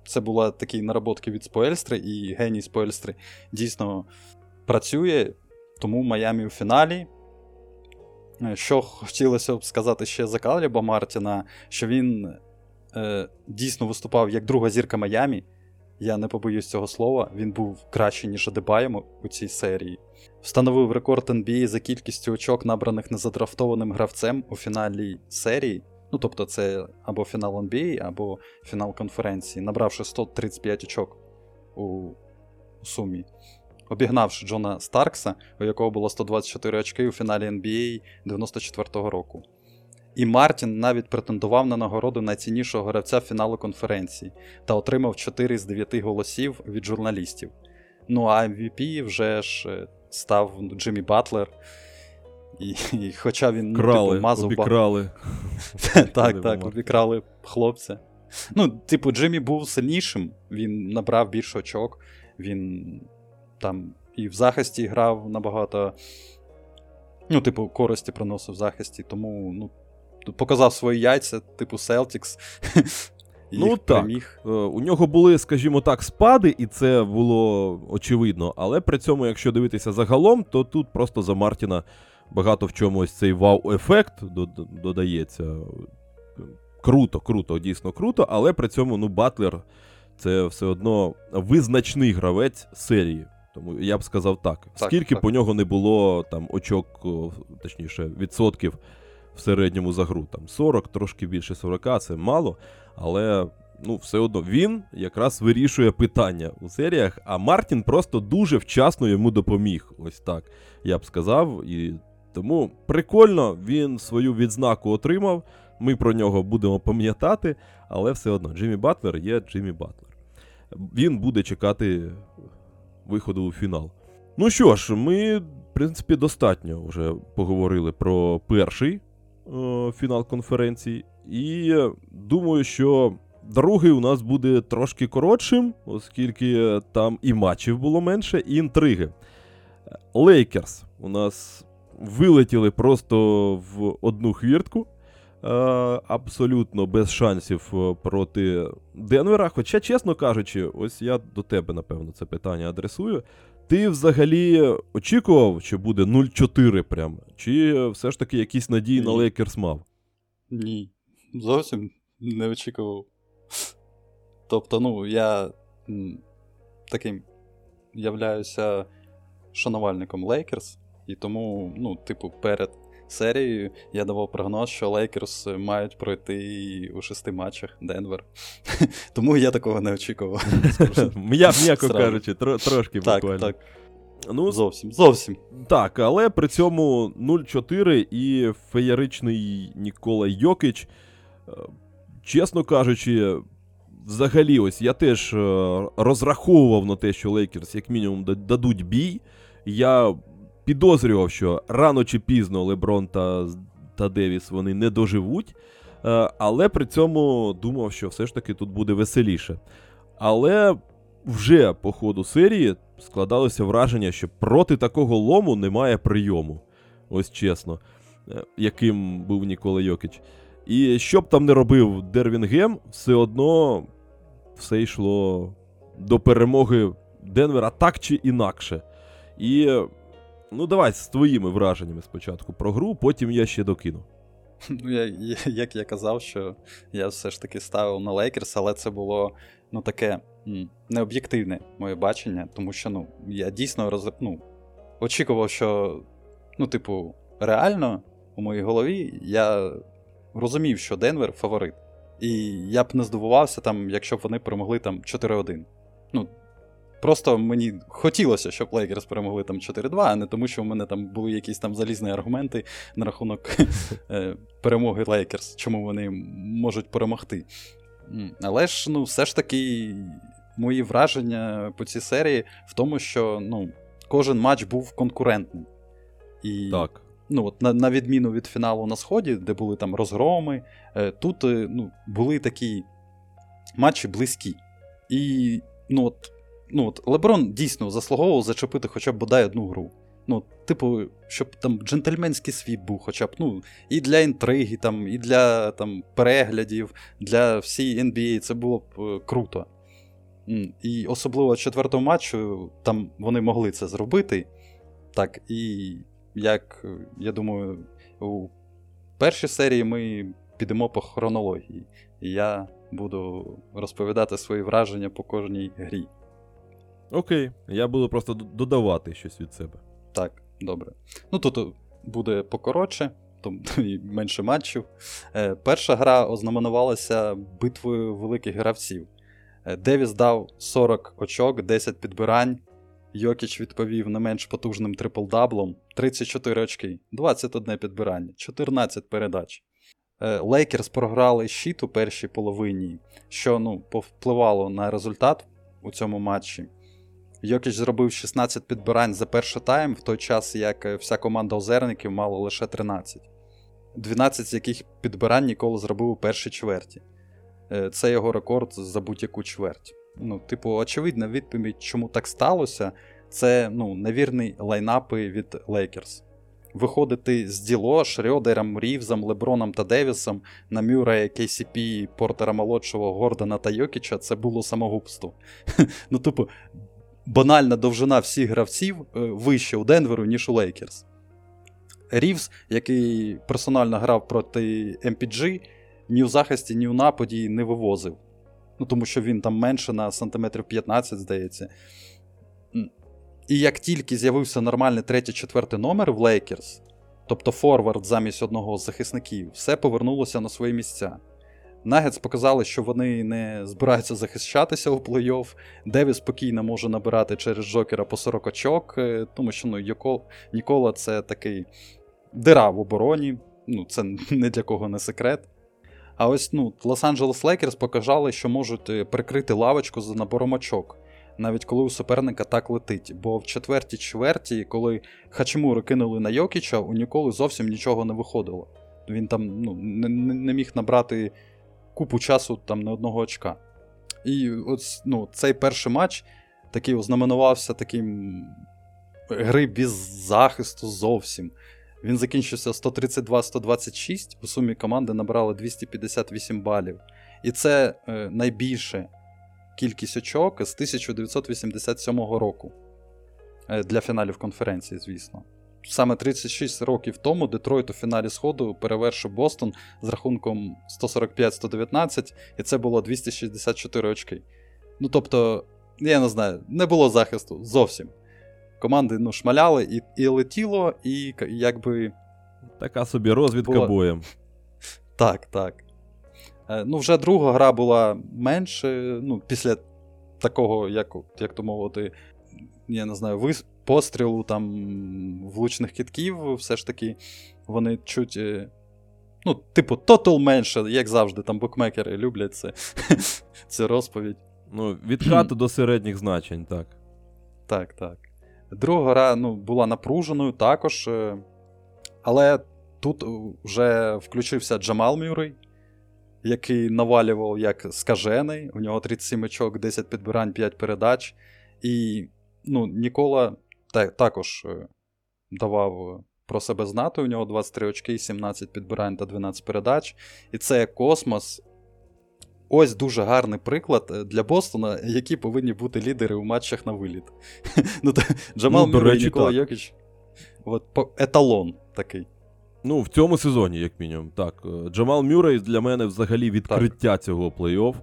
це були такі наработки від Споельстри, і геній Споельстри дійсно працює. Тому Майамі у фіналі. Е, що хотілося б сказати ще за Каліба Мартіна, що він е, дійсно виступав як друга зірка Майамі. Я не побоюсь цього слова, він був кращий, ніж Адебаємо у цій серії. Встановив рекорд NBA за кількістю очок, набраних незадрафтованим гравцем у фіналі серії. Ну, тобто, це або фінал NBA, або фінал конференції, набравши 135 очок у сумі обігнавши Джона Старкса, у якого було 124 очки у фіналі NBA 94-го року. І Мартін навіть претендував на нагороду найціннішого гравця фіналу конференції та отримав 4 з 9 голосів від журналістів. Ну а MVP вже ж е, став Джиммі Батлер. І, і Хоча він Крали, типу, мазав обікрали. Так, так, обікрали хлопця. Ну, типу, Джиммі був сильнішим, він набрав більше очок, він там і в захисті грав набагато. Ну, типу, користі приносив в захисті, тому ну, показав свої яйця, типу Celtics. Ну так, е, у нього були, скажімо так, спади, і це було очевидно. Але при цьому, якщо дивитися загалом, то тут просто за Мартіна багато в чомусь цей вау-ефект додається. Круто, круто, дійсно круто, але при цьому ну, Батлер це все одно визначний гравець серії. Тому я б сказав так. так Скільки так. по нього не було там очок, точніше, відсотків в середньому за гру. Там 40, трошки більше 40, це мало. Але ну, все одно він якраз вирішує питання у серіях, а Мартін просто дуже вчасно йому допоміг. Ось так я б сказав. І тому прикольно, він свою відзнаку отримав. Ми про нього будемо пам'ятати, але все одно Джиммі Батлер є Джиммі Батлер. Він буде чекати виходу у фінал. Ну що ж, ми, в принципі, достатньо вже поговорили про перший е, фінал конференції. І думаю, що другий у нас буде трошки коротшим, оскільки там і матчів було менше, і інтриги. Лейкерс у нас вилетіли просто в одну хвіртку. Е, абсолютно без шансів е, проти Денвера. Хоча, чесно кажучи, ось я до тебе, напевно, це питання адресую. Ти взагалі очікував, що буде 0-4 прям? Чи все ж таки якісь надії Ні. на Лейкерс мав? Ні. Зовсім не очікував. Тобто, ну, я таким являюся шанувальником Лейкерс, і тому, ну, типу, перед серією я давав прогноз, що Лейкерс мають пройти у шести матчах Денвер. Тому я такого не очікував. М'яко кажучи, трошки буквально. Так, так. Ну, Зовсім. Зовсім. Так, але при цьому 0-4 і феєричний Нікола Йокич, е, чесно кажучи, взагалі, ось я теж е, розраховував на те, що Лейкерс, як мінімум, дадуть бій. Я підозрював, що рано чи пізно Леброн та та Девіс вони не доживуть. Е, але при цьому думав, що все ж таки тут буде веселіше. Але вже по ходу серії складалося враження, що проти такого лому немає прийому. Ось чесно, е, яким був Нікола Йокич. І що б там не робив Дервінгем, все одно все йшло до перемоги Денвера так чи інакше. І ну давай з твоїми враженнями спочатку про гру, потім я ще докину. Ну, я, Як я казав, що я все ж таки ставив на Лейкерс, але це було ну, таке необ'єктивне моє бачення, тому що ну, я дійсно роз... ну, очікував, що, ну, типу, реально у моїй голові я розумів, що Денвер фаворит. І я б не здивувався, там, якщо б вони перемогли там 4-1. Ну, Просто мені хотілося, щоб Лейкерс перемогли там 4-2, а не тому, що в мене там були якісь там залізні аргументи на рахунок е, перемоги Лейкерс, чому вони можуть перемогти. Але ж, ну, все ж таки, мої враження по цій серії в тому, що ну, кожен матч був конкурентним. І, так. Ну, от На на відміну від фіналу на Сході, де були там розгроми, е, тут е, ну, були такі матчі близькі. І ну, от, ну, от Леброн дійсно заслуговував зачепити хоча б бодай одну гру. Ну, Типу, щоб там джентльменський світ був, хоча б ну, і для інтриги, там, і для там, переглядів, для всієї NBA це було б е, круто. І особливо четвертого матчу там вони могли це зробити. Так, і як я думаю, у першій серії ми підемо по хронології, і я буду розповідати свої враження по кожній грі. Окей, я буду просто додавати щось від себе. Так, добре. Ну тут буде покоротше, і менше матчів. Е, перша гра ознаменувалася битвою великих гравців. Е, Девіс дав 40 очок, 10 підбирань. Йокіч відповів не менш потужним трипл-даблом, 34 очки, 21 підбирання, 14 передач. Е, Лейкерс програли щит у першій половині, що ну, повпливало на результат у цьому матчі. Йокіч зробив 16 підбирань за перший тайм, в той час як е, вся команда озерників мала лише 13, 12 з яких підбирань ніколи зробив у першій чверті. Е, це його рекорд за будь-яку чверть. Ну, Типу, очевидна відповідь, чому так сталося, це ну, невірні лайнапи від Лейкерс. Виходити з Діло, Шрьодером, Рівзом, Леброном та Девісом на Мюррея, KCP, Портера Молодшого, Гордона та Йокіча це було самогубство. Ну, типу, банальна довжина всіх гравців е, вища у Денверу, ніж у Лейкерс. Рівз, який персонально грав проти MPG, ні у захисті, ні у нападі не вивозив. Ну, Тому що він там менше на сантиметрів 15, здається. І як тільки з'явився нормальний третій-четвертий номер в Лейкерс, тобто форвард замість одного з захисників, все повернулося на свої місця. Нагетс показали, що вони не збираються захищатися у плей-офф. Девіс спокійно може набирати через Джокера по 40 очок, е, тому що ну, Нікола це такий дира в обороні, ну, це не для кого не секрет. А ось ну, Лос-Анджелес Лейкерс показали, що можуть е, прикрити лавочку за набором очок, навіть коли у суперника так летить. Бо в четвертій чверті, коли Хачимури кинули на Йокіча, у ніколи зовсім нічого не виходило. Він там ну, не, не міг набрати купу часу там не одного очка. І ось ну, цей перший матч такий ознаменувався таким гри без захисту зовсім. Він закінчився 132-126. У сумі команди набрали 258 балів. І це е, найбільша кількість очок з 1987 року. Е, для фіналів конференції, звісно. Саме 36 років тому Детройт у фіналі Сходу перевершив Бостон з рахунком 145-119, і це було 264 очки. Ну тобто, я не знаю, не було захисту зовсім команди ну, шмаляли і і летіло, і якби Така собі розвідка Була- боєм. Так, так. Е, Ну, вже друга гра була менше. Ну, після такого, як, як то мовити, я не знаю, вис... пострілу там влучних китків, все ж таки, вони чуть. е, Ну, типу, тотал менше, як завжди, там букмекери люблять це, цю розповідь. Ну, відкату до середніх значень, так. Так, так. Друга гра ну, була напруженою також. е, Але тут вже включився Джамал Мюррей, який навалював як скажений. У нього 37 очок, 10 підбирань, 5 передач. І ну, Нікола та, також е, давав про себе знати. У нього 23 очки, 17 підбирань та 12 передач. І це космос. Ось дуже гарний приклад е, для Бостона, які повинні бути лідери у матчах на виліт. ну, та, Джамал Ну, Мюррей, Нікола так. Йокіч. От, по- еталон такий. Ну, в цьому сезоні, як мінімум. Так. Е, Джамал Мюррей для мене взагалі відкриття цього плей-офф.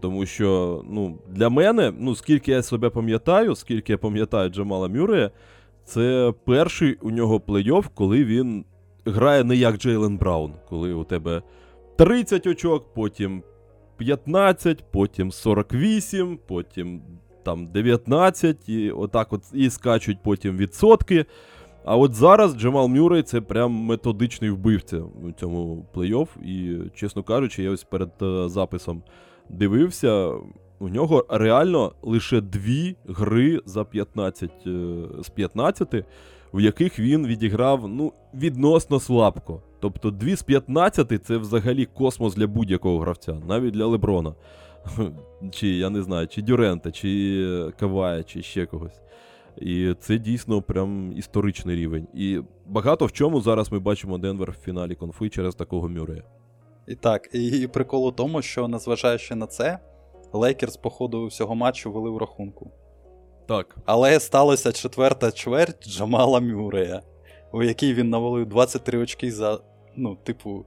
Тому що, ну, для мене, ну, скільки я себе пам'ятаю, скільки я пам'ятаю Джамала Мюррея, це перший у нього плей-офф, коли він грає не як Джейлен Браун, коли у тебе 30 очок, потім 15, потім 48, потім там 19, і отак от і скачуть потім відсотки. А от зараз Джамал Мюррей це прям методичний вбивця у цьому плей-офф. І, чесно кажучи, я ось перед е, записом дивився. У нього реально лише дві гри за 15 е, з 15, в яких він відіграв ну, відносно слабко. Тобто 2 з 15 це взагалі космос для будь-якого гравця, навіть для Леброна. Чи я не знаю, чи Дюрента, чи е, Кавая, чи ще когось. І це дійсно прям історичний рівень. І багато в чому зараз ми бачимо Денвер в фіналі конфи через такого Мюрея. І так, і прикол у тому, що незважаючи на це, Лейкерс по ходу всього матчу вели в рахунку. Так. Але сталася четверта чверть Джамала Мюрея, у якій він навалив 23 очки за, ну, типу,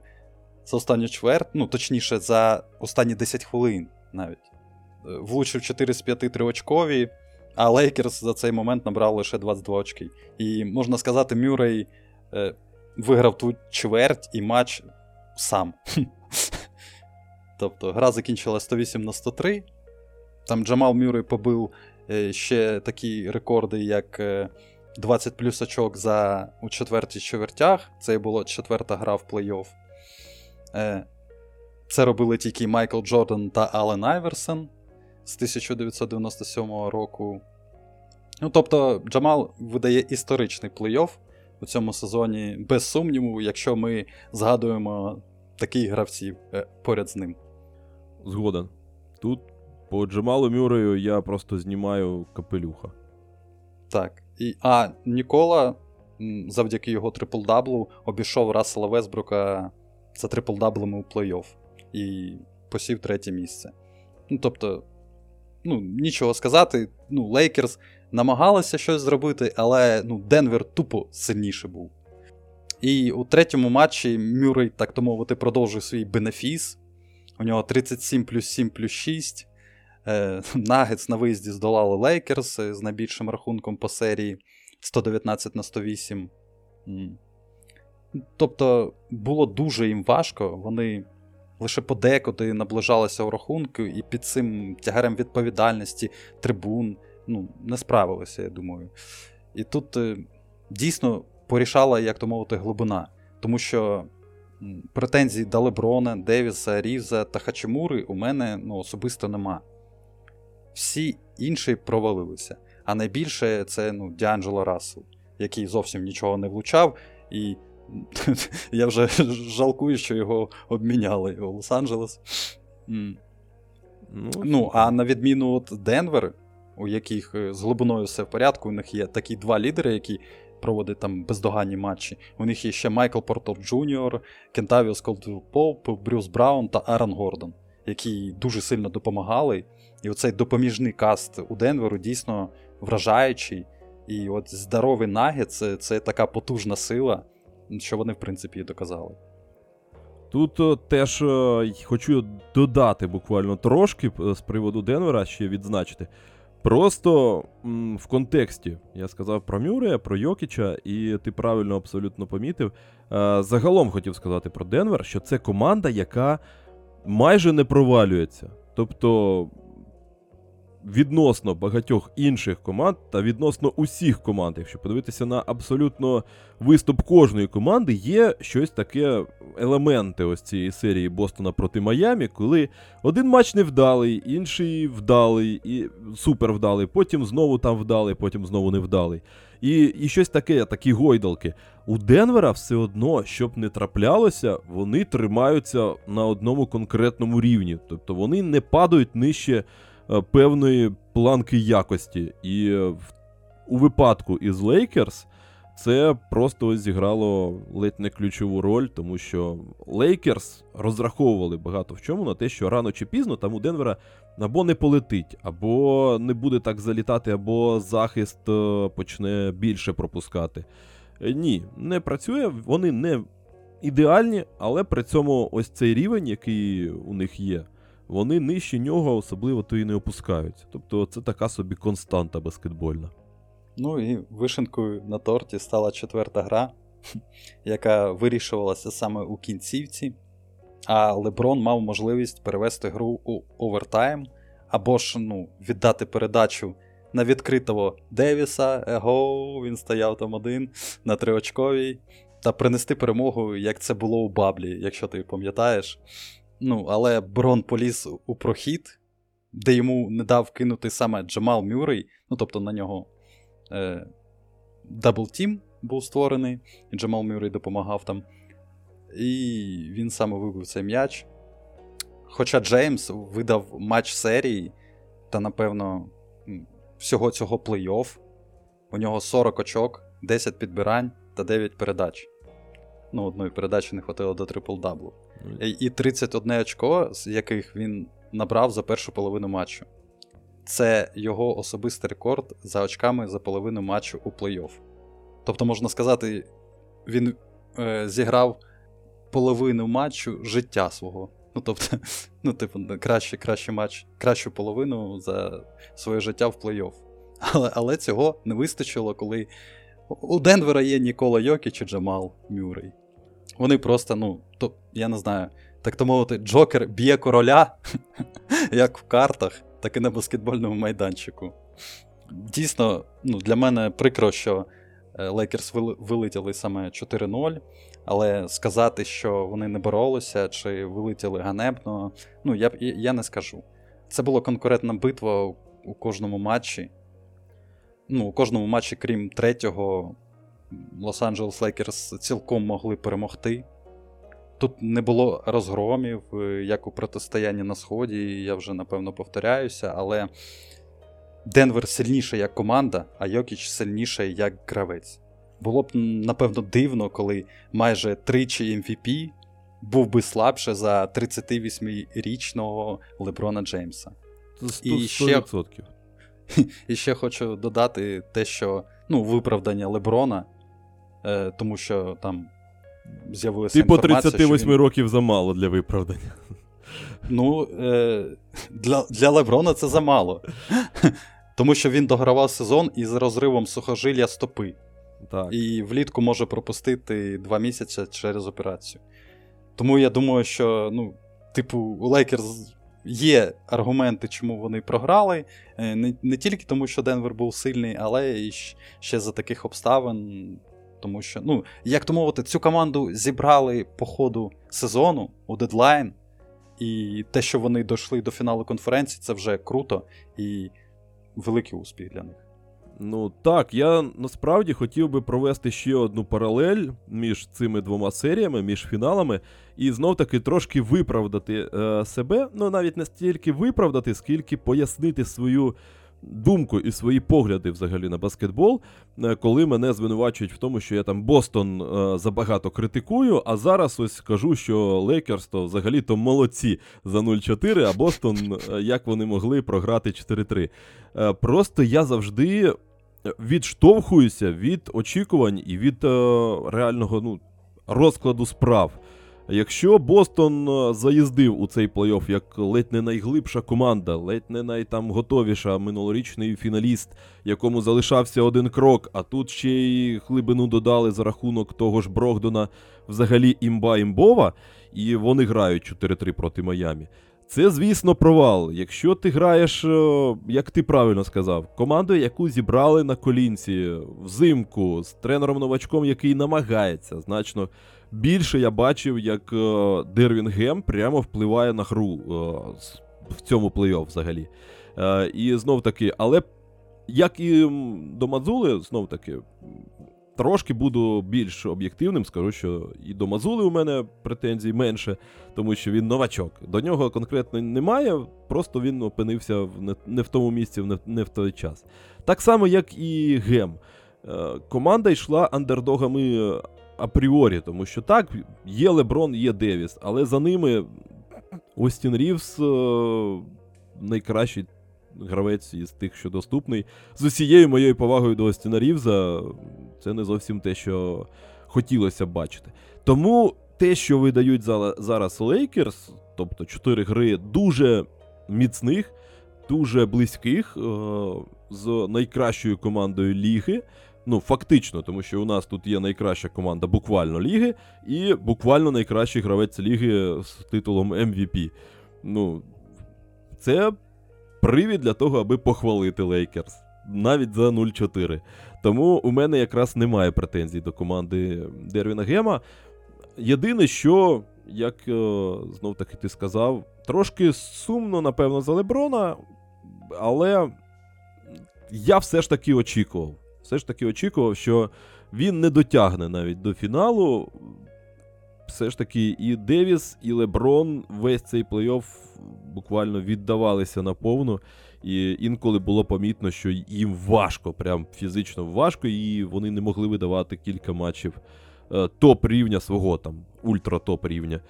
за останню чверть, ну, точніше, за останні 10 хвилин навіть. Е, Влучив 4 з 5 триочкові, а Лейкерс за цей момент набрав лише 22 очки. І можна сказати, Мюррей е, виграв ту чверть і матч сам. тобто гра закінчила 108 на 103. Там Джамал Мюррей побив е, ще такі рекорди, як е, 20 плюс очок за у четвертій чвертях. Це була четверта гра в плей-офф. Е, Це робили тільки Майкл Джордан та Ален Айверсон з 1997 року. Ну, тобто, Джамал видає історичний плей-офф у цьому сезоні, без сумніву, якщо ми згадуємо таких гравців е, поряд з ним. Згоден. Тут по Джамалу Мюрею я просто знімаю капелюха. Так. І, а Нікола, завдяки його трипл-даблу, обійшов Рассела Весбрука за трипл-даблами у плей-офф і посів третє місце. Ну, тобто, ну, нічого сказати. Ну, Лейкерс намагалися щось зробити, але ну, Денвер тупо сильніше був. І у третьому матчі Мюррей, так то мовити, продовжує свій бенефіс. У нього 37 плюс 7 плюс 6. Е, Нагетс на виїзді здолали Лейкерс з найбільшим рахунком по серії 119 на 108. Тобто було дуже їм важко. Вони лише подекуди наближалися у рахунку, і під цим тягарем відповідальності трибун ну, не справилися, я думаю. І тут е, дійсно порішала, як то мовити, глибина. Тому що претензій до Леброна, Девіса, Рівза та Хачимури у мене ну, особисто нема. Всі інші провалилися. А найбільше це ну, Ді'Анджело Рассел, який зовсім нічого не влучав, і я вже жалкую, що його обміняли у Лос-Анджелес. Ну, Ну, а на відміну от Денвер, у яких е, з глибиною все в порядку, у них є такі два лідери, які проводять там бездоганні матчі. У них є ще Майкл Портер Джуніор, Кентавіус Колдвелл-Поуп, Брюс Браун та Аарон Гордон, які дуже сильно допомагали. І оцей допоміжний каст у Денверу дійсно вражаючий. І от здоровий нагет це, це така потужна сила, що вони, в принципі, і доказали. Тут е, теж е, хочу додати буквально трошки з приводу Денвера, ще відзначити. Просто м, в контексті я сказав про Мюрея, про Йокіча, і ти правильно абсолютно помітив. Е, загалом хотів сказати про Денвер, що це команда, яка майже не провалюється. Тобто відносно багатьох інших команд та відносно усіх команд, якщо подивитися на абсолютно виступ кожної команди, є щось таке, елементи ось цієї серії Бостона проти Майамі, коли один матч невдалий, інший вдалий, і супер вдалий, потім знову там вдалий, потім знову невдалий. І, і щось таке, такі гойдалки. У Денвера все одно, щоб не траплялося, вони тримаються на одному конкретному рівні. Тобто вони не падають нижче певної планки якості. І е, у випадку із Лейкерс це просто зіграло ледь не ключову роль, тому що Лейкерс розраховували багато в чому на те, що рано чи пізно там у Денвера або не полетить, або не буде так залітати, або захист е, почне більше пропускати. Е, Ні, не працює, вони не ідеальні, але при цьому ось цей рівень, який у них є, вони нижче нього особливо то і не опускаються. Тобто це така собі константа баскетбольна. Ну і вишенкою на торті стала четверта гра, яка вирішувалася саме у кінцівці. А Леброн мав можливість перевести гру у овертайм, або ж ну, віддати передачу на відкритого Девіса. Его, він стояв там один на триочковій, та принести перемогу, як це було у Баблі, якщо ти пам'ятаєш. Ну, але Брон поліз у прохід, де йому не дав кинути саме Джамал Мюррей, ну тобто на нього е, double team був створений, і Джамал Мюррей допомагав там. І він саме вибив цей м'яч. Хоча Джеймс видав матч серії та, напевно, всього цього плей-офф. У нього 40 очок, 10 підбирань та 9 передач. Ну, одної передачі не хватило до трипл-даблу. І- І 31 очко, з яких він набрав за першу половину матчу. Це його особистий рекорд за очками за половину матчу у плей-офф. Тобто, можна сказати, він е, зіграв половину матчу життя свого. Ну, тобто, ну, типу, кращий, кращий матч, кращу половину за своє життя в плей-офф. Але, але цього не вистачило, коли у Денвера є Нікола Йокіч і Джамал Мюррей. Вони просто, ну, то, я не знаю, так то мовити, Джокер б'є короля, як в картах, так і на баскетбольному майданчику. Дійсно, ну, для мене прикро, що е, Лейкерс вилетіли саме 4-0, але сказати, що вони не боролися чи вилетіли ганебно, ну, я, я не скажу. Це була конкурентна битва у кожному матчі. Ну, у кожному матчі, крім третього, Лос-Анджелес Лейкерс цілком могли перемогти. Тут не було розгромів, е, як у протистоянні на Сході, я вже напевно повторяюся, але Денвер сильніший як команда, а Йокіч сильніший як гравець. Було б, напевно, дивно, коли майже тричі MVP був би слабше за 38-річного Леброна Джеймса. Це 100%. ще- 100%. І ще хочу додати те, що ну, виправдання Леброна, е, тому що там з'явилася Типу інформація, 38 що він, років замало для виправдання. Ну, е, для, для Леброна це замало. Тому що він догравав сезон із розривом сухожилля стопи. Так. І влітку може пропустити два місяці через операцію. Тому я думаю, що, ну, типу, у Лейкерс є аргументи, чому вони програли. Е, Не, не тільки тому, що Денвер був сильний, але і ще за таких обставин. Тому що, ну, як то мовити, цю команду зібрали по ходу сезону у дедлайн. І те, що вони дійшли до фіналу конференції, це вже круто і великий успіх для них. Ну так, я насправді хотів би провести ще одну паралель між цими двома серіями, між фіналами, і знов таки трошки виправдати е, себе. Ну навіть не стільки виправдати, скільки пояснити свою думку і свої погляди взагалі на баскетбол, е, коли мене звинувачують в тому, що я там Бостон е, забагато критикую, а зараз ось кажу, що Лейкерс то взагалі-то молодці за 0-4, а Бостон, е, як вони могли програти 4-3. Е, Просто я завжди відштовхуюся від очікувань і від реального ну, розкладу справ. Якщо Бостон е, заїздив у цей плей-офф як ледь не найглибша команда, ледь не найтам готовіша минулорічний фіналіст, якому залишався один крок, а тут ще й глибину додали за рахунок того ж Брогдона, взагалі імба імбова, і вони грають 4-3 проти Майамі. Це, звісно, провал. Якщо ти граєш, е, як ти правильно сказав, командою, яку зібрали на колінці взимку з тренером-новачком, який намагається значно більше я бачив, як е, Дервін Гем прямо впливає на гру е, в цьому плей-офф взагалі. Е, і знов таки, але як і до Мазули, знов таки, трошки буду більш об'єктивним, скажу, що і до Мазули у мене претензій менше, тому що він новачок. До нього конкретно немає, просто він опинився в не, не в тому місці, в не, не в той час. Так само, як і Гем. Е, команда йшла андердогами апріорі, тому що так, є Леброн, є Девіс, але за ними Остін Рівс е, найкращий гравець із тих, що доступний. З усією моєю повагою до Остіна Рівза, це не зовсім те, що хотілося б бачити. Тому те, що видають зараз Лейкерс, тобто 4 гри дуже міцних, дуже близьких, е, з найкращою командою ліги. Ну, фактично, тому що у нас тут є найкраща команда буквально ліги, і буквально найкращий гравець ліги з титулом MVP. Ну, це привід для того, аби похвалити Лейкерс. Навіть за 0-4. Тому у мене якраз немає претензій до команди Дервіна Гема. Єдине, що, як е, знов таки ти сказав, трошки сумно, напевно, за Леброна, але я все ж таки очікував. Все ж таки очікував, що він не дотягне навіть до фіналу. Все ж таки, і Девіс, і Леброн весь цей плей-офф буквально віддавалися наповну. І інколи було помітно, що їм важко, прям фізично важко, і вони не могли видавати кілька матчів е, топ рівня свого там, ультра-топ рівня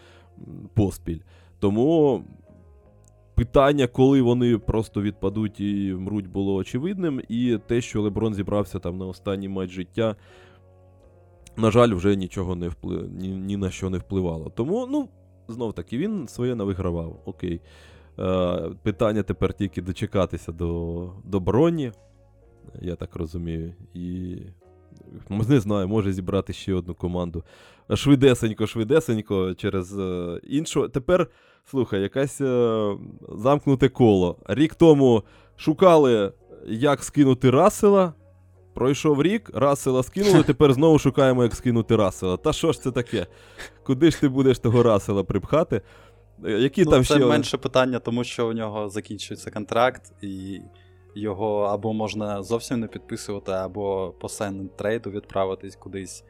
поспіль. Тому питання, коли вони просто відпадуть і вмруть, було очевидним. І те, що Леброн зібрався там на останній матч життя, на жаль, вже нічого не впли... ні, ні на що не впливало. Тому, ну, знов таки, він своє навигравав. Окей. Е, питання тепер тільки дочекатися до, до броні, я так розумію. І не знаю, може зібрати ще одну команду. Швидесенько, швидесенько через е, іншу. Тепер, слухай, якась е, замкнуте коло. Рік тому шукали, як скинути Рассела. Пройшов рік, Рассела скинули, тепер знову шукаємо, як скинути Рассела. Та що ж це таке? Куди ж ти будеш того Рассела припхати? Е, Які ну, там це ще... менше питання, тому що у нього закінчується контракт, і його або можна зовсім не підписувати, або по sign трейду відправитись кудись.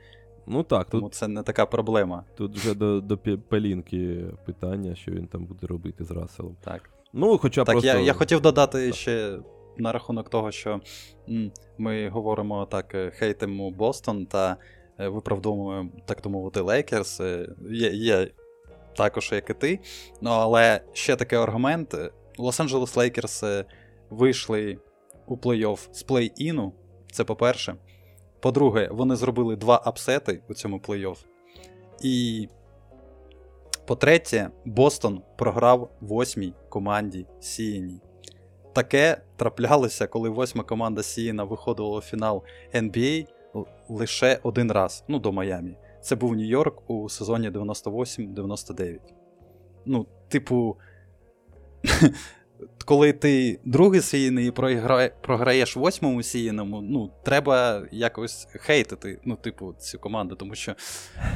Ну так, Тому тут, це не така проблема. тут вже до, до Пелінки питання, що він там буде робити з Расселом. Так, Ну, хоча так просто... я, я хотів додати ще на рахунок того, що ми говоримо так, е, хейтимо Бостон та е, виправдовуємо, так мовити, Лейкерс. Е, Є, є також, як і ти. Ну, але ще такий аргумент: Лос-Анджелес Лейкерс вийшли у плей-офф з плей-іну. Це по-перше. По-друге, вони зробили два апсети у цьому плей-офф. І по-третє, Бостон програв восьмій команді Сієній. Таке траплялося, коли восьма команда Сієна виходила у фінал NBA лише один раз, ну, до Майамі. Це був Нью-Йорк у сезоні 98-99. Ну, типу, коли ти другий сіяний і програє, програєш восьмому сіяному, ну, треба якось хейтити, ну, типу, цю команду, тому що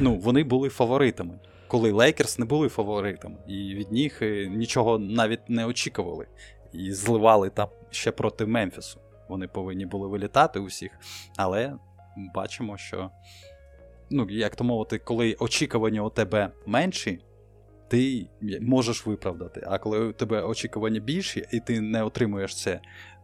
ну, вони були фаворитами. Коли Лейкерс не були фаворитами, і від них е, нічого навіть не очікували. І зливали там ще проти Мемфісу. Вони повинні були вилітати усіх. Але бачимо, що, ну, як то мовити, коли очікування у тебе менші, ти можеш виправдати. А коли у тебе очікування більші, і ти не отримуєш це,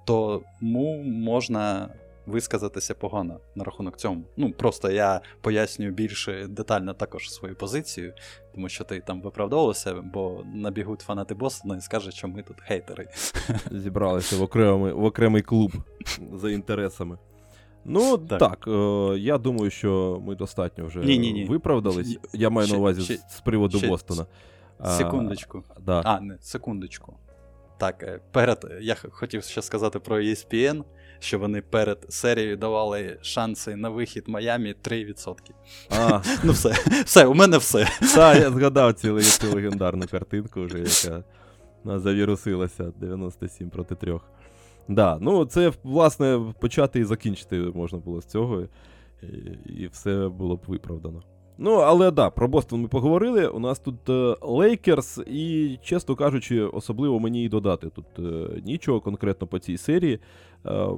то му можна висказатися погано на рахунок цьому. Ну, просто я пояснюю більш детально також свою позицію, тому що ти там виправдовувався, бо набігуть фанати Бостона і скажуть, що ми тут хейтери. Зібралися в окремий, в окремий клуб за інтересами. Ну Так. так, е, я думаю, що ми достатньо вже Ні-ні-ні. виправдались. Я маю ще- на увазі ще- з- з приводу ще- Бостона. А, Секундочку. Да. А, не, секундочку. Так, е, перед. Я хотів ще сказати про ESPN, що вони перед серією давали шанси на вихід Майамі 3%. А, Ну все, все, у мене все. та, я згадав цю, цю легендарну картинку, вже, яка завірусилася 97 проти 3. Да, ну це, власне, почати і закінчити можна було з цього, і, і все було б виправдано. Ну, але да, про Бостон ми поговорили. У нас тут е, Лейкерс, і, чесно кажучи, особливо мені і додати тут е, нічого конкретно по цій серії. Е,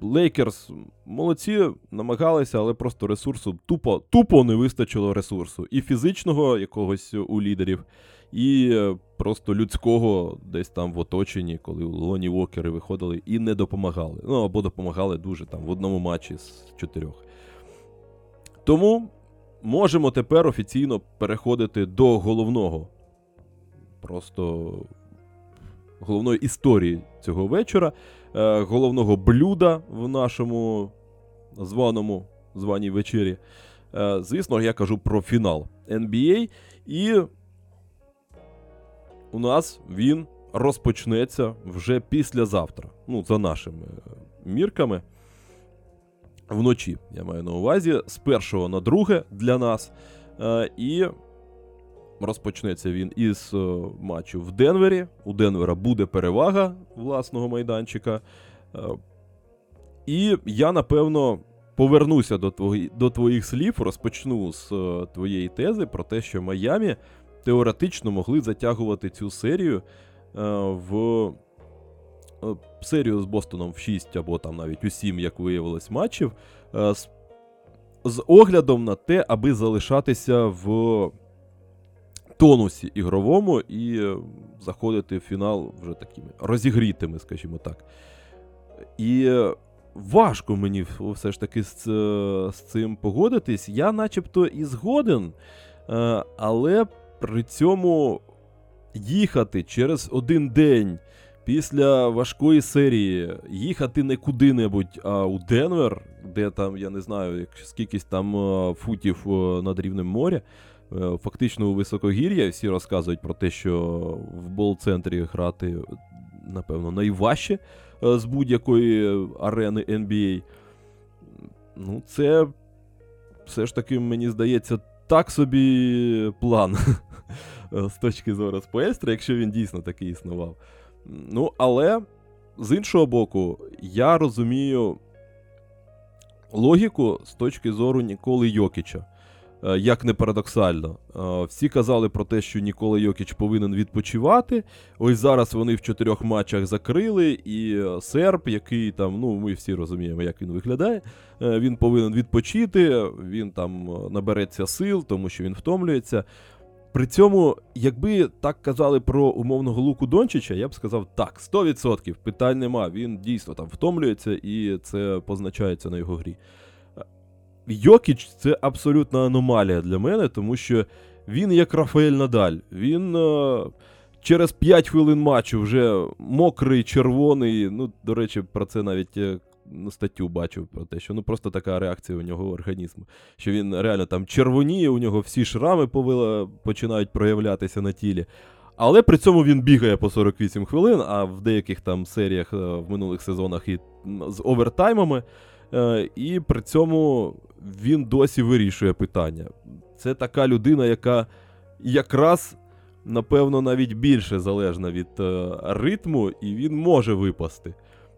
Лейкерс молодці, намагалися, але просто ресурсу тупо, тупо не вистачило ресурсу. І фізичного якогось у лідерів, і е, просто людського десь там в оточенні, коли Лоні Вокери виходили і не допомагали. Ну або допомагали дуже там в одному матчі з чотирьох. Тому можемо тепер офіційно переходити до головного. Просто головної історії цього вечора, е, головного блюда в нашому званому званій вечері. Е, звісно, я кажу про фінал NBA. І у нас він розпочнеться вже післязавтра. Ну, за нашими е, мірками. Вночі, я маю на увазі, з першого на друге для нас. Е, і розпочнеться він із е, матчу в Денвері. У Денвера буде перевага власного майданчика. Е, і я, напевно, повернуся до, твої, до твоїх слів, розпочну з е, твоєї тези про те, що Майамі теоретично могли затягувати цю серію е, в серію з Бостоном в 6 або там навіть у 7, як виявилось, матчів. е, з, з оглядом на те, аби залишатися в тонусі ігровому і е, заходити в фінал вже такими розігрітими, скажімо так. І е, важко мені все ж таки з, е, з цим погодитись. Я начебто і згоден, е, але при цьому їхати через один день після важкої серії, їхати не куди-небудь, а у Денвер, де там, я не знаю, скількись там е, футів е, над рівнем моря. е, Фактично у високогір'я всі розказують про те, що в бол-центрі грати, напевно, найважче з будь-якої арени NBA. Ну, це все ж таки, мені здається, так собі план з точки зору Споельстра, якщо він дійсно такий існував. Ну, але з іншого боку, я розумію логіку з точки зору Ніколи Йокіча. Е, Як не парадоксально, Е, всі казали про те, що Нікола Йокіч повинен відпочивати. Ось зараз вони в чотирьох матчах закрили, і е, серб, який там, ну ми всі розуміємо, як він виглядає. Він повинен відпочити, він там набереться сил, тому що він втомлюється. При цьому, якби так казали про умовного Луку Дончича, я б сказав так, 100%, питань нема. Він дійсно там втомлюється і це позначається на його грі. Йокіч це абсолютна аномалія для мене, тому що він як Рафаель Надаль. Він е, через 5 хвилин матчу вже мокрий, червоний. Ну, до речі, про це навіть е, статтю бачив про те, що ну просто така реакція у нього організму. Що він реально там червоніє, у нього всі шрами повила, починають проявлятися на тілі. Але при цьому він бігає по 48 хвилин, а в деяких там серіях е, в минулих сезонах і з овертаймами. Е, І при цьому він досі вирішує питання. Це така людина, яка якраз, напевно, навіть більше залежна від е, ритму, і він може випасти.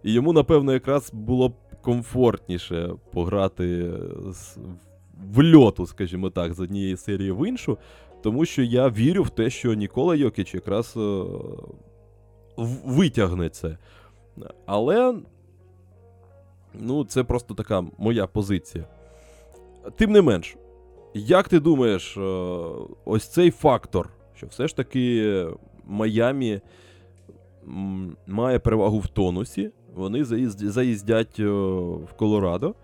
І йому, напевно, якраз було б комфортніше пограти з, в льоту, скажімо так, з однієї серії в іншу, тому що я вірю в те, що Нікола Йокіч якраз е, витягне це. Але ну, це просто така моя позиція. Тим не менш, як ти думаєш, е, ось цей фактор, що все ж таки Майамі має перевагу в тонусі, вони заїзд- заїздять е, в Колорадо.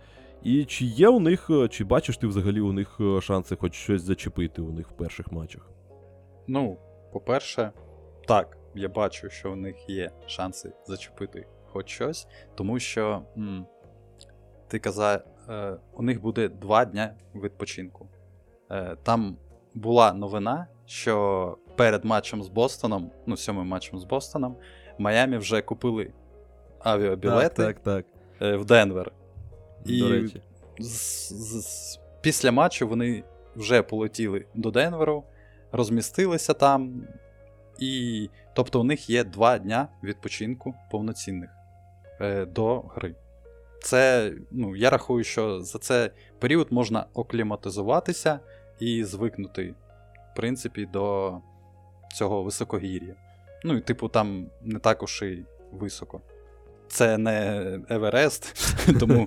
І чи є у них, е, чи бачиш ти взагалі у них е, шанси хоч щось зачепити у них в перших матчах? Ну, по-перше, так, я бачу, що у них є шанси зачепити хоч щось, тому що м, ти казав, е, у них буде два дня відпочинку. Е, там була новина, що перед матчем з Бостоном, ну, сьомим матчем з Бостоном, в Майамі вже купили авіабілети Так, так, е, в Денвер. І До речі. з, з, з- після матчу вони вже полетіли до Денверу, розмістилися там. І, тобто, у них є два дня відпочинку повноцінних е, до гри. Це, ну, я рахую, що за цей період можна окліматизуватися і звикнути, в принципі, до цього високогір'я. Ну, і, типу, там не також і високо. Це не Еверест, тому.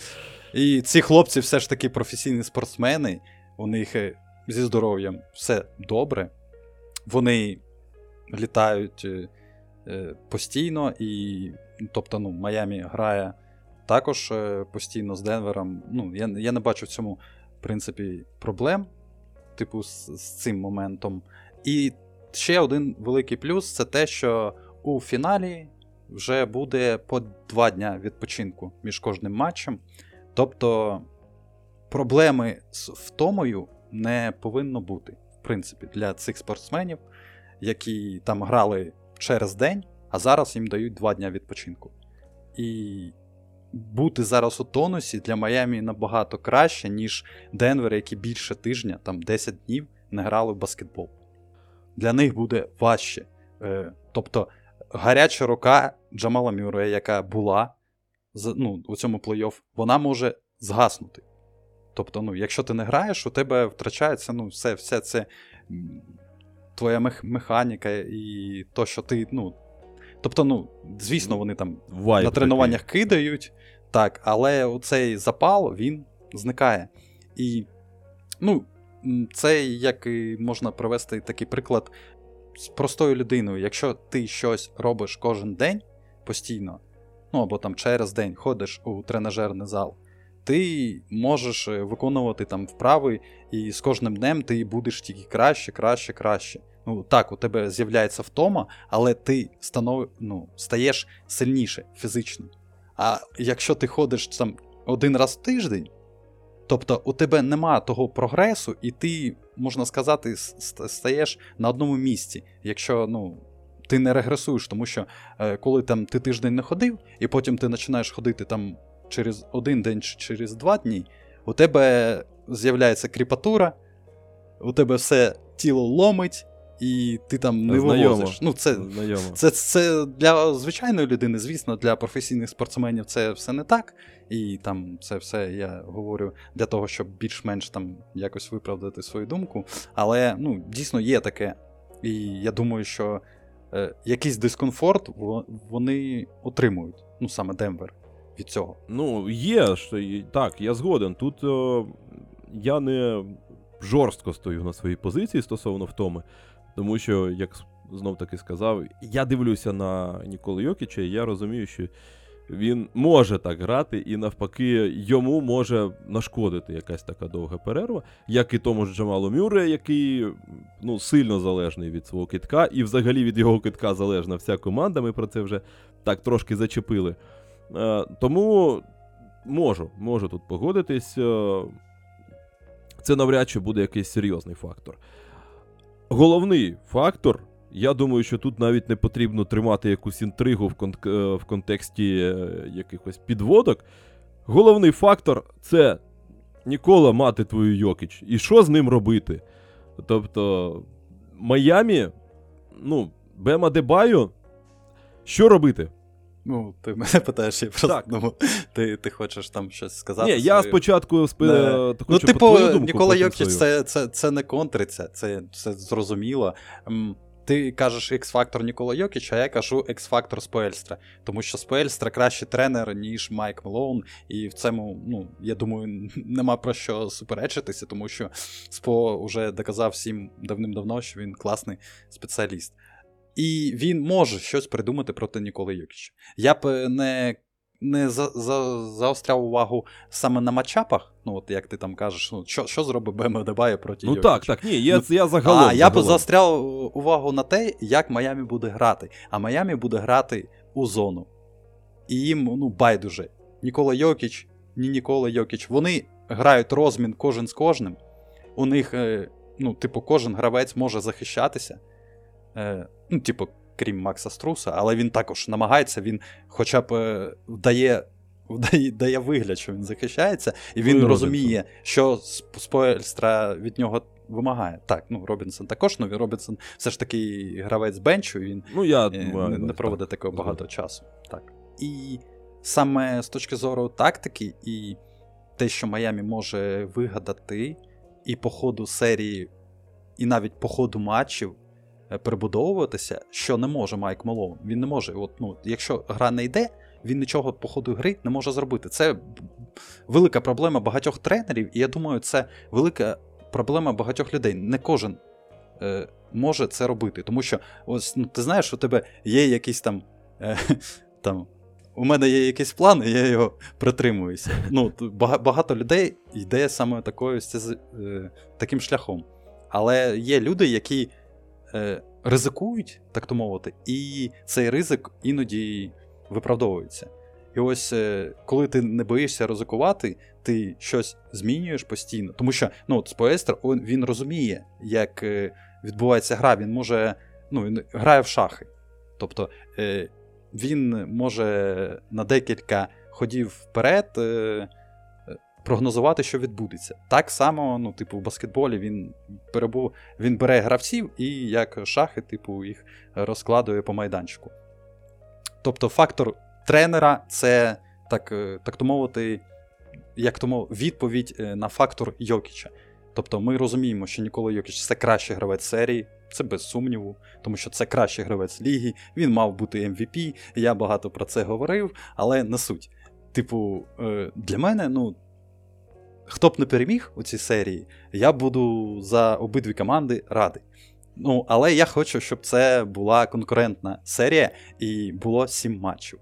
І ці хлопці все ж таки професійні спортсмени, у них е, зі здоров'ям все добре. Вони літають е, е, постійно, і, тобто, ну, Майамі грає також постійно з Денвером. Ну, я, я не бачу в цьому, в принципі, проблем, типу, з, з цим моментом. І ще один великий плюс це те, що у фіналі вже буде по два дня відпочинку між кожним матчем. Тобто проблеми з втомою не повинно бути, в принципі, для цих спортсменів, які там грали через день, а зараз їм дають два дня відпочинку. І бути зараз у тонусі для Майамі набагато краще, ніж Денвер, які більше тижня, там 10 днів, не грали в баскетбол. Для них буде важче. Е, тобто, гаряча рука Джамала Мюррея, яка була ну, у цьому плей-офф, вона може згаснути. Тобто, ну, якщо ти не граєш, у тебе втрачається ну, все, все це твоя мех- механіка і то, що ти. ну, Тобто, ну, звісно, вони там Вайб на тренуваннях кидають, так, але цей запал він зникає. І, ну, це як і можна привести такий приклад з простою людиною. Якщо ти щось робиш кожен день постійно, ну або там через день ходиш у тренажерний зал, ти можеш е, виконувати там вправи, і з кожним днем ти будеш тільки краще, краще, краще. Ну так, у тебе з'являється втома, але ти станов... ну, стаєш сильніше фізично. А якщо ти ходиш там один раз в тиждень, тобто у тебе нема того прогресу, і ти, можна сказати, стаєш на одному місці, якщо ну, ти не регресуєш, тому що е, коли там ти тиждень не ходив, і потім ти починаєш ходити там через один день чи через два дні, у тебе з'являється кріпатура, у тебе все тіло ломить, і ти там не Знайомо. вивозиш. Ну, це, Знайомо. це, це для звичайної людини, звісно, для професійних спортсменів це все не так. І там це все я говорю для того, щоб більш-менш там якось виправдати свою думку. Але ну, дійсно є таке. І я думаю, що е, якийсь дискомфорт вони отримують, ну саме Денвер, від цього. Ну, є, що так, я згоден. Тут о, я не жорстко стою на своїй позиції стосовно втоми, тому що, як знов таки сказав, я дивлюся на Ніколи Йокіча, і я розумію, що він може так грати, і навпаки, йому може нашкодити якась така довга перерва, як і тому ж Джамалу Мюре, який ну, сильно залежний від свого китка, і взагалі від його китка залежна вся команда. Ми про це вже так трошки зачепили. Е, тому можу, можу тут погодитись. Е, це навряд чи буде якийсь серйозний фактор. Головний фактор, я думаю, що тут навіть не потрібно тримати якусь інтригу в, кон- е, в контексті е, якихось підводок. Головний фактор це ніколи мати твою Йокіч. І що з ним робити? Тобто, Майамі, ну, Бема Дебаю, що робити? Ну, ти мене питаєш, я просто Так. думав, ти, ти хочеш там щось сказати. Ні, я свою- спочатку спи... Не. е, Ну, типу, твою думку, Нікола Йокіч це, це, це не контриться, це, це зрозуміло. Ти кажеш X-фактор Нікола Йокіч, а я кажу X-фактор Споельстра. Тому що Споельстра кращий тренер, ніж Майк Мелоун. І в цьому, ну, я думаю, нема про що суперечитися, тому що Спо вже доказав всім давним-давно, що він класний спеціаліст. І він може щось придумати проти Ніколи Йокіча. Я б е, не, не за, за, заостряв увагу саме на матчапах. Ну, от як ти там кажеш, ну, що, що зробить БМ Дебає проти Ну Йокіча? так, так, ні, я, Ну, я загалом. А, я б заостряв увагу на те, як Майамі буде грати. А Майамі буде грати у зону. І їм ну, байдуже. Нікола Йокіч ні Нікола Йокіч. Вони грають розмін кожен з кожним. У них, е, ну, типу, кожен гравець може захищатися. Е, ну, типу, крім Макса Струса, але він також намагається, він хоча б е, вдає, дає вигляд, що він захищається, і він Ну, розуміє, що Сп- Споельстра від нього вимагає. Так, ну Робінсон також, ну Робінсон все ж таки гравець бенчу, і він Ну, я е, не, на не проводить так. такого багато часу. Так. І саме з точки зору тактики, і те, що Майамі може вигадати, і по ходу серії, і навіть по ходу матчів перебудовуватися, що не може Майк Малоун. Він не може. От, ну, якщо гра не йде, він нічого по ходу гри не може зробити. Це велика проблема багатьох тренерів, і я думаю, це велика проблема багатьох людей. Не кожен е, може це робити. Тому що, ось ну, ти знаєш, у тебе є якийсь там. Е, там у мене є якийсь план, і я його притримуюся. Ну, багато людей йде саме такою, е, таким шляхом. Але є люди, які е, ризикують, так то мовити, і цей ризик іноді виправдовується. І ось е, коли ти не боїшся ризикувати, ти щось змінюєш постійно. Тому що ну, от Споестер він розуміє, як е, відбувається гра. Він може. Ну, він грає в шахи. Тобто він може на декілька ходів вперед прогнозувати, що відбудеться. Так само, ну, типу, в баскетболі він перебув, він бере гравців і як шахи, типу, їх розкладує по майданчику. Тобто, фактор тренера це, так, е, так то мовити, як то мов, відповідь е, на фактор Йокіча. Тобто ми розуміємо, що Нікола Йокіч це кращий гравець серії, це без сумніву, тому що це кращий гравець ліги, він мав бути MVP, я багато про це говорив, але не суть. Типу, е, для мене, ну, хто б не переміг у цій серії, я буду за обидві команди радий. Ну, але я хочу, щоб це була конкурентна серія і було сім матчів.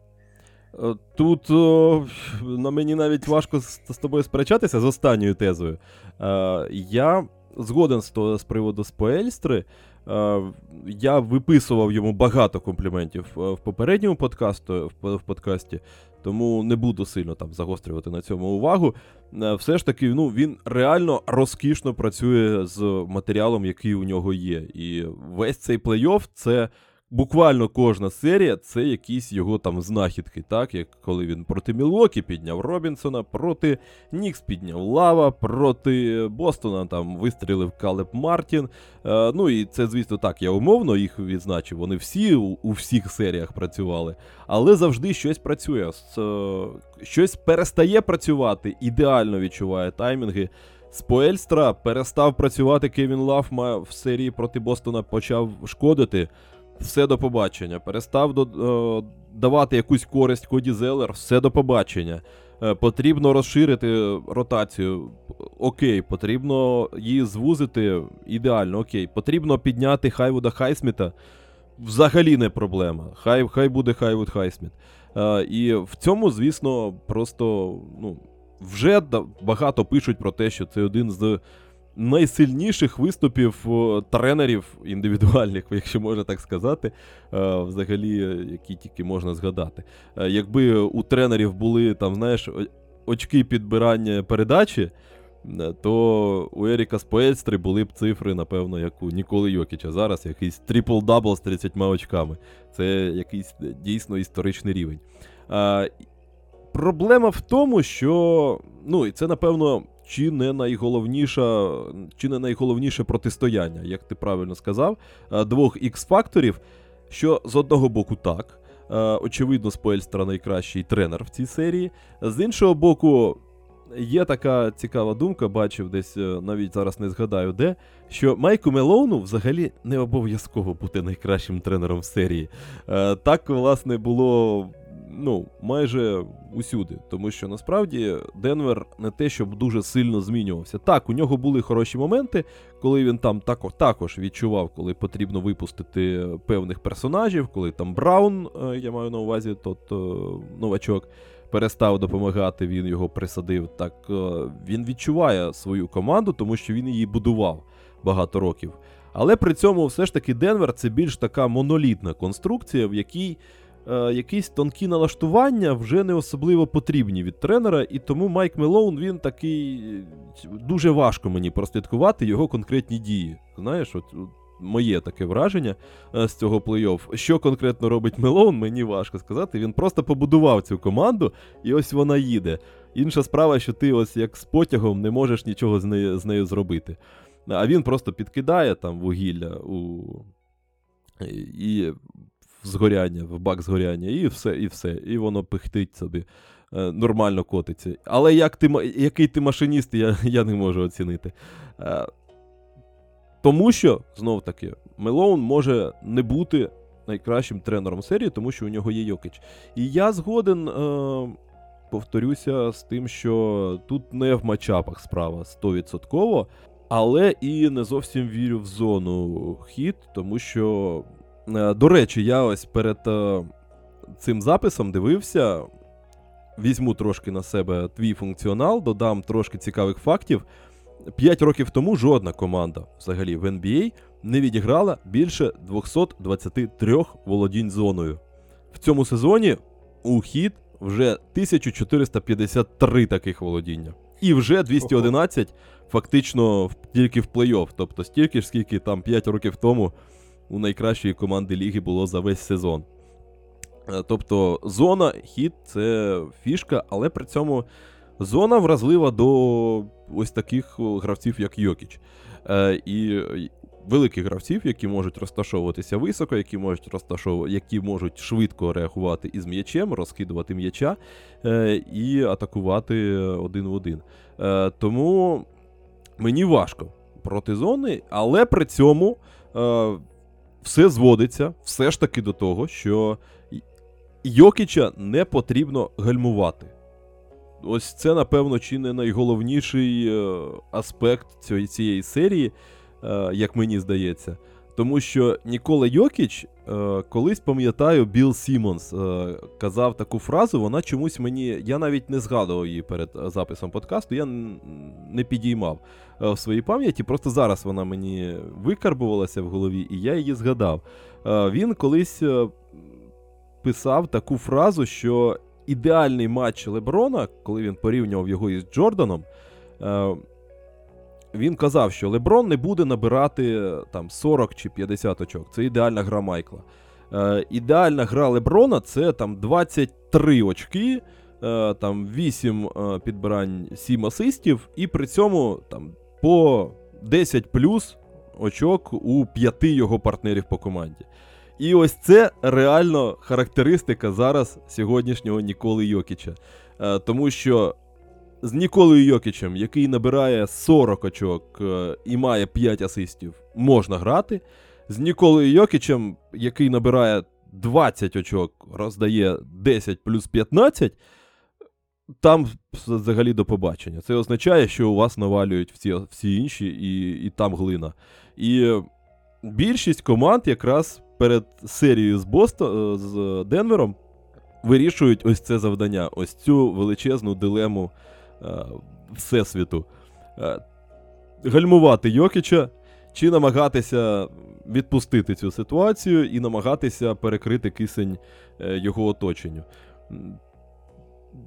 Е, Тут о, на мені навіть важко з, з тобою сперечатися з останньою тезою. Е, я згоден з, то, з приводу Споельстри. Е, я виписував йому багато компліментів е, в попередньому подкасту, в, в подкасті, тому не буду сильно там загострювати на цьому увагу. Е, все ж таки, ну, він реально розкішно працює з матеріалом, який у нього є. І весь цей плей-офф це буквально кожна серія це якісь його там знахідки, так? Як коли він проти Мілокі підняв Робінсона, проти Нікс підняв Лава, проти Бостона там вистрілив Калеб Мартін. Е, ну і це, звісно, так, я умовно їх відзначив. Вони всі у, у всіх серіях працювали. Але завжди щось працює. Е, щось перестає працювати, ідеально відчуває таймінги. Споельстра перестав працювати Кевін Лав в серії проти Бостона почав шкодити. Все до побачення. Перестав до, е, давати якусь користь Коді Зелер, все до побачення. Е, потрібно розширити ротацію. Окей, потрібно її звузити ідеально, окей. Потрібно підняти Хайвуда Хайсміта. Взагалі не проблема. Хай, хай буде Хайвуд Хайсміт. Е, і в цьому, звісно, просто ну, вже багато пишуть про те, що це один з найсильніших виступів е, тренерів індивідуальних, якщо можна так сказати, е, взагалі, е, які тільки можна згадати. Якби у тренерів були там, знаєш, очки підбирання передачі, то у Еріка Споельстри були б цифри, напевно, як у Ніколи Йокіча. Зараз якийсь трипл-дабл з 30 очками. Це якийсь дійсно історичний рівень. А, Проблема в тому, що ну, і це, напевно, чи не найголовніша, чи не найголовніше протистояння, як ти правильно сказав, е, двох X-факторів, що з одного боку так. е, Очевидно, Споельстра найкращий тренер в цій серії. З іншого боку, є така цікава думка, бачив десь е, навіть зараз не згадаю де, що Майку Мелоуну взагалі не обов'язково бути найкращим тренером в серії. Так, власне, було ну, майже усюди. Тому що насправді Денвер не те, щоб дуже сильно змінювався. Так, у нього були хороші моменти, коли він там також відчував, коли потрібно випустити певних персонажів, коли там Браун, е, я маю на увазі, тот е, новачок. Перестав допомагати, він його присадив. Так е, він відчуває свою команду, тому що він її будував багато років. Але при цьому все ж таки Денвер це більш така монолітна конструкція, в якій е, якісь тонкі налаштування вже не особливо потрібні від тренера, і тому Майк Мелоун він такий дуже важко мені прослідкувати його конкретні дії. Знаєш, от, моє таке враження е, з цього плей-офф. Що конкретно робить Мелоун, мені важко сказати. Він просто побудував цю команду, і ось вона їде. Інша справа, що ти ось як з потягом не можеш нічого з нею, з нею зробити. А він просто підкидає там вугілля у і згоряння, в бак згоряння, і все, і все. І воно пихтить собі. е, Нормально котиться. Але як ти, який ти машиніст, я, я не можу оцінити. Е, Тому що, знов таки, Мелоун може не бути найкращим тренером серії, тому що у нього є Йокич. І я згоден, е, повторюся, з тим, що тут не в матчапах справа 100%, але і не зовсім вірю в зону хід, тому що, до речі, я ось перед е, цим записом дивився. Візьму трошки на себе твій функціонал, додам трошки цікавих фактів. П'ять років тому жодна команда взагалі в NBA не відіграла більше 223 володінь зоною. В цьому сезоні у хід вже 1453 таких володіння. І вже 211 фактично тільки в плей-офф. Тобто стільки ж, скільки там 5 років тому у найкращої команди ліги було за весь сезон. Е, Тобто зона, хід це фішка, але при цьому зона вразлива до ось таких гравців, як Йокіч. Е, і великих гравців, які можуть розташовуватися високо, які можуть розташовувати, які можуть швидко реагувати із м'ячем, розкидувати м'яча е, і атакувати один в один. Тому мені важко проти зони, але при цьому все зводиться все ж таки до того, що Йокіча не потрібно гальмувати. Ось це, напевно, чи не найголовніший е, аспект цієї, серії, е, як мені здається. Тому що Нікола Йокіч, колись пам'ятаю, Білл Сімонс е, казав таку фразу, вона чомусь мені. Я навіть не згадував її перед е, записом подкасту, я не підіймав е, в своїй пам'яті. Просто зараз вона мені викарбувалася в голові, і я її згадав. Е, Він колись е, писав таку фразу, що ідеальний матч Леброна, коли він порівнював його із Джорданом, е, він казав, що Леброн не буде набирати е, там 40 чи 50 очок. Це ідеальна гра Майкла. Е, ідеальна гра Леброна це там 23 очки, е, там 8 е, підбирань, 7 асистів, і при цьому там по 10 плюс очок у п'яти його партнерів по команді. І ось це реально характеристика зараз сьогоднішнього Ніколи Йокіча. Е, тому що з Ніколою Йокічем, який набирає 40 очок е, і має 5 асистів, можна грати. З Ніколою Йокічем, який набирає 20 очок, роздає 10 плюс 15, там взагалі до побачення. Це означає, що у вас навалюють всі, всі інші, і, і там глина. І більшість команд якраз перед серією з Босто, е, з Денвером вирішують ось це завдання, ось цю величезну дилему Всесвіту. Е, гальмувати Йокіча чи намагатися відпустити цю ситуацію і намагатися перекрити кисень е, його оточенню.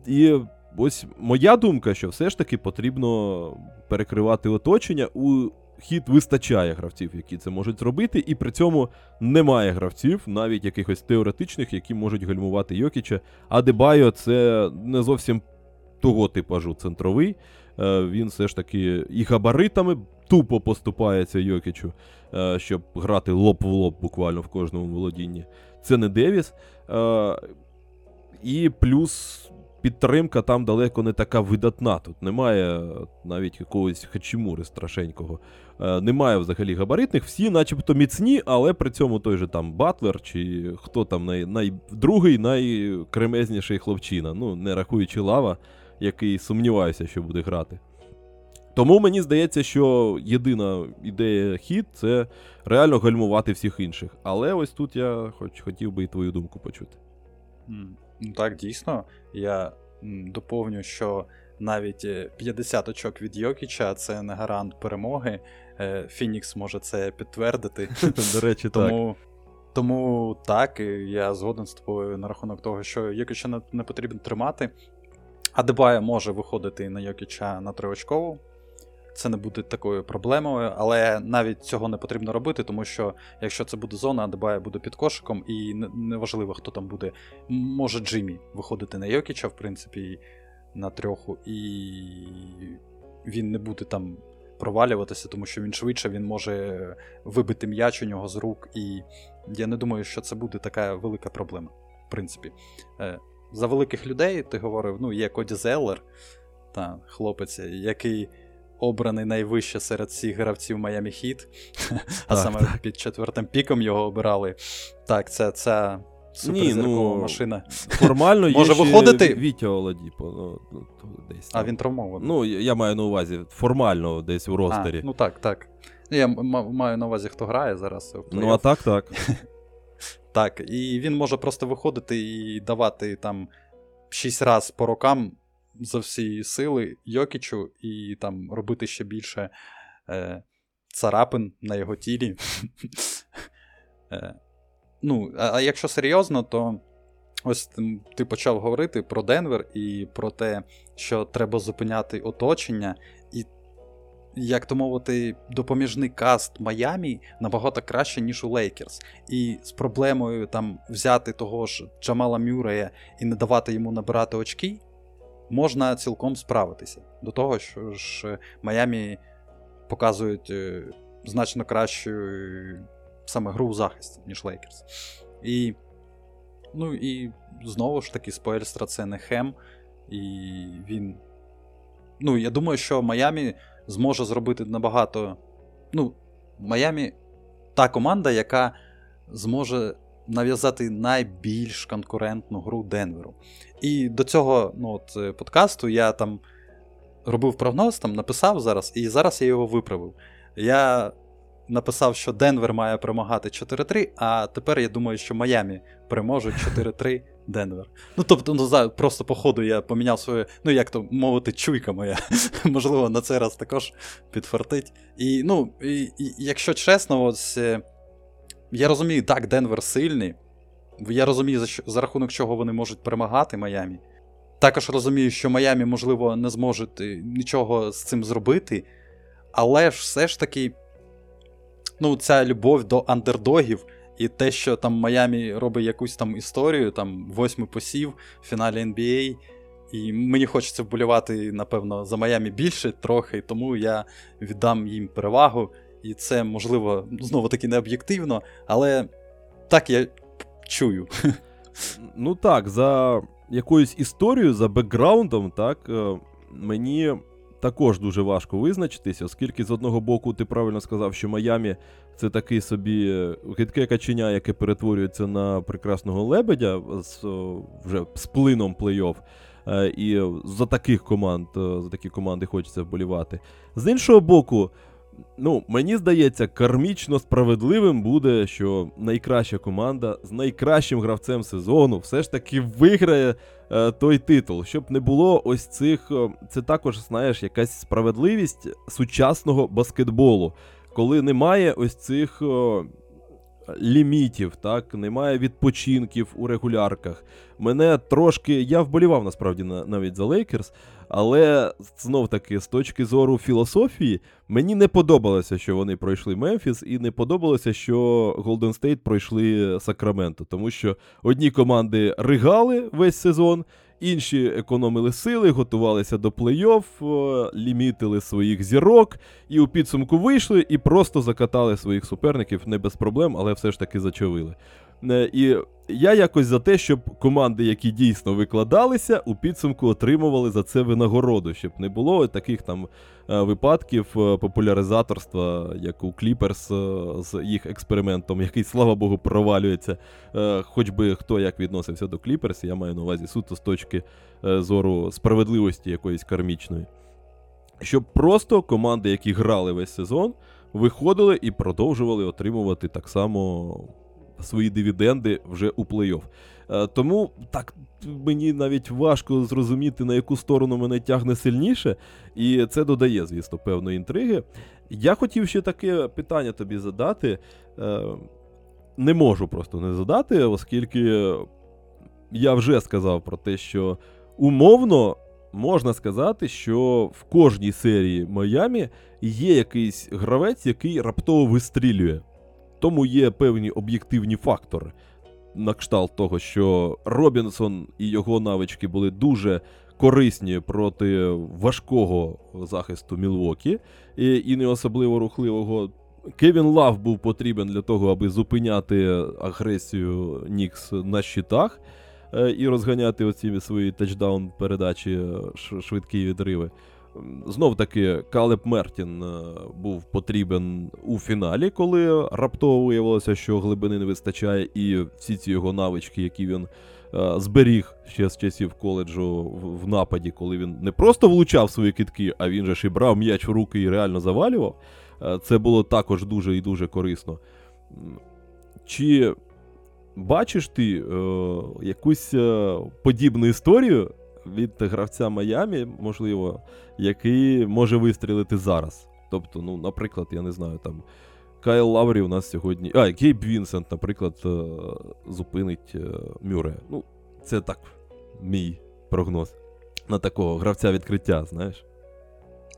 І ось моя думка, що все ж таки потрібно перекривати оточення. У хід вистачає гравців, які це можуть зробити, і при цьому немає гравців, навіть якихось теоретичних, які можуть гальмувати Йокіча. А Дебайо це не зовсім того типажу центровий. Е, Він все ж таки і габаритами тупо поступається Йокічу, е, щоб грати лоб в лоб буквально в кожному володінні. Це не Девіс. Е, І плюс підтримка там далеко не така видатна. Тут немає навіть якогось хачімури страшенького. Немає взагалі габаритних, всі начебто міцні, але при цьому той же там Батлер чи хто там най, най, другий найкремезніший хлопчина, ну не рахуючи лава, який сумніваюся, що буде грати. Тому мені здається, що єдина ідея хід це реально гальмувати всіх інших. Але ось тут я хоч хотів би і твою думку почути. Ну так, дійсно. Я доповню, що навіть е, 50 очок від Йокіча це не гарант перемоги. Е, Фінікс може це підтвердити. До речі, так. Тому Тому так, я згоден з тобою на рахунок того, що Йокіча не потрібно тримати. Адебая може виходити на Йокіча на триочкову. Це не буде такою проблемою, але навіть цього не потрібно робити, тому що якщо це буде зона, Адебая буде під кошиком, і неважливо, хто там буде. Може Джиммі виходити на Йокіча, в принципі, на трьоху, і він не буде там провалюватися, тому що він швидше, він може вибити м'яч у нього з рук, і я не думаю, що це буде така велика проблема. В принципі. За великих людей ти говорив, ну, є Коді Зеллер, та хлопець, який обраний найвище серед всіх гравців Miami Heat, а саме так. під четвертим піком його обирали. Так, це ця Ні, суперзіркова ну, машина. Формально є Може ще виходити? Вітя Оладіпо. Ну, ну, десь А він травмований. Ну, я маю на увазі формально десь у ростері. А, ну так, так. Я маю на увазі, хто грає зараз. Ну, а так, так. Так, і він може просто виходити і давати там 6 раз по рокам за всі сили Йокічу, і там робити ще більше е, царапин на його тілі. е, ну, а, якщо серйозно, то ось ти почав говорити про Денвер і про те, що треба зупиняти оточення, і, як то мовити, допоміжний каст Майамі набагато краще, ніж у Лейкерс. І з проблемою там взяти того ж Джамала Мюрея і не давати йому набирати очки, можна цілком справитися. До того, що ж Майамі показують е, значно кращу е, саме гру у захисті, ніж Лейкерс. І, ну, і знову ж таки, Споельстра це не хем, і він. Ну, я думаю, що Майамі зможе зробити набагато. Ну, Майамі та команда, яка зможе нав'язати найбільш конкурентну гру Денверу. І до цього ну, от, е, подкасту я там робив прогноз, там написав зараз, і зараз я його виправив. Я написав, що Денвер має перемагати 4-3, а тепер я думаю, що Майамі переможе 4-3 Денвер. Ну, тобто, ну, за- просто по ходу я поміняв своє, ну, як то мовити, чуйка моя. Можливо, на цей раз також підфартить. І, ну, і, і, якщо чесно, ось, е, я розумію, так, Денвер сильний. Я розумію, за, за рахунок чого вони можуть перемагати Майамі. Також розумію, що Майамі, можливо, не зможуть е, нічого з цим зробити. Але ж все ж таки, ну, ця любов до андердогів і те, що там Майамі робить якусь там історію, там восьмий посів в фіналі NBA. І мені хочеться вболівати, напевно, за Майамі більше трохи, тому я віддам їм перевагу. І це, можливо, знову таки не об'єктивно, але так я чую. Ну так, за якоюсь історією, за бекграундом, так, е, мені також дуже важко визначитися, оскільки з одного боку ти правильно сказав, що Майамі це такий собі е, гидке каченя, яке перетворюється на прекрасного лебедя з вже з плином плей-офф. Е, І за таких команд, е, за такі команди хочеться вболівати. З іншого боку, ну, мені здається, кармічно справедливим буде, що найкраща команда з найкращим гравцем сезону все ж таки виграє е, той титул. Щоб не було ось цих. е, Це також, знаєш, якась справедливість сучасного баскетболу, коли немає ось цих. е, Лімітів, так, немає відпочинків у регулярках. Мене трошки. Я вболівав насправді навіть за Лейкерс, але знов таки, з точки зору філософії, мені не подобалося, що вони пройшли Мемфіс, і не подобалося, що Голден Стейт пройшли Сакраменто, тому що одні команди ригали весь сезон, інші економили сили, готувалися до плей-офф, е, лімітили своїх зірок, і у підсумку вийшли і просто закатали своїх суперників не без проблем, але все ж таки зачавили. Е, І я якось за те, щоб команди, які дійсно викладалися, у підсумку отримували за це винагороду, щоб не було таких там е, випадків е, популяризаторства, як у Кліперс з їх експериментом, який, слава Богу, провалюється. Хоч би хто як відносився до Кліперс, я маю на увазі суто з точки зору справедливості якоїсь кармічної. Щоб просто команди, які грали весь сезон, виходили і продовжували отримувати так само свої дивіденди вже у плей-офф. Е, Тому так мені навіть важко зрозуміти, на яку сторону мене тягне сильніше, і це додає, звісно, певної інтриги. Я хотів ще таке питання тобі задати. Е, не можу просто не задати, оскільки я вже сказав про те, що умовно можна сказати, що в кожній серії Майамі є якийсь гравець, який раптово вистрілює. Тому є певні об'єктивні фактори. На кшталт того, що Робінсон і його навички були дуже корисні проти важкого захисту Мілвокі і, і не особливо рухливого. Кевін Лав був потрібен для того, аби зупиняти агресію Нікс на щитах е, і розганяти оці свої тачдаун передачі, е, швидкі відриви. Знов таки, Калеб Мертін е, був потрібен у фіналі, коли раптово виявилося, що глибини не вистачає, і всі ці його навички, які він е, зберіг ще з часів коледжу в, нападі, коли він не просто влучав свої китки, а він же ж і брав м'яч в руки і реально завалював. Е, Це було також дуже і дуже корисно. Чи бачиш ти е, якусь подібну історію від гравця Майамі, можливо, який може вистрілити зараз? Тобто, ну, наприклад, я не знаю, там. Кайл Лаврі у нас сьогодні. А, Гейб Вінсент, наприклад, е, зупинить е, Мюре. Ну, це так, мій прогноз. На такого гравця відкриття, знаєш.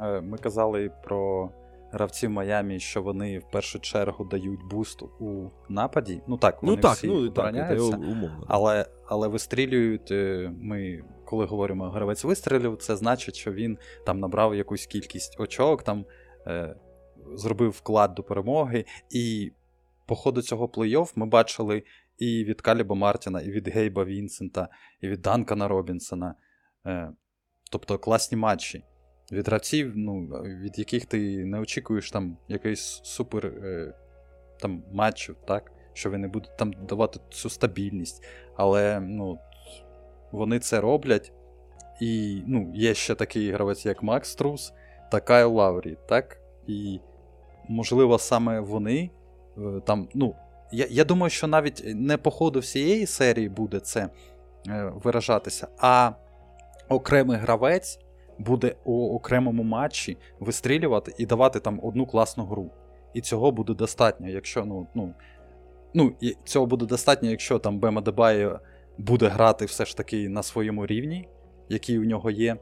Е, Ми казали про гравців Майамі, що вони в першу чергу дають буст у нападі. Ну так, вони ну так, всі ну так, обороняються. умовно. Але, але вистрілюють. Ми, коли говоримо гравець вистрілив, це значить, що він там набрав якусь кількість очок, там е, зробив вклад до перемоги. І по ходу цього плей-офф ми бачили і від Каліба Мартіна, і від Гейба Вінсента, і від Данкана Робінсона. Е, тобто класні матчі. Від гравців, ну, від яких ти не очікуєш там якийсь супер е, там, матчу, так? що вони будуть там давати цю стабільність. Але ну, вони це роблять. І ну, є ще такий гравець, як Макс Трус та Кайл Лаврі, так? І, можливо, саме вони е, там, ну, я, я думаю, що навіть не по ходу всієї серії буде це е, виражатися, а окремий гравець буде у окремому матчі вистрілювати і давати там одну класну гру. І цього буде достатньо, якщо ну, ну, ну, цього буде достатньо, якщо там Бема Дебає буде грати все ж таки на своєму рівні, який у нього є,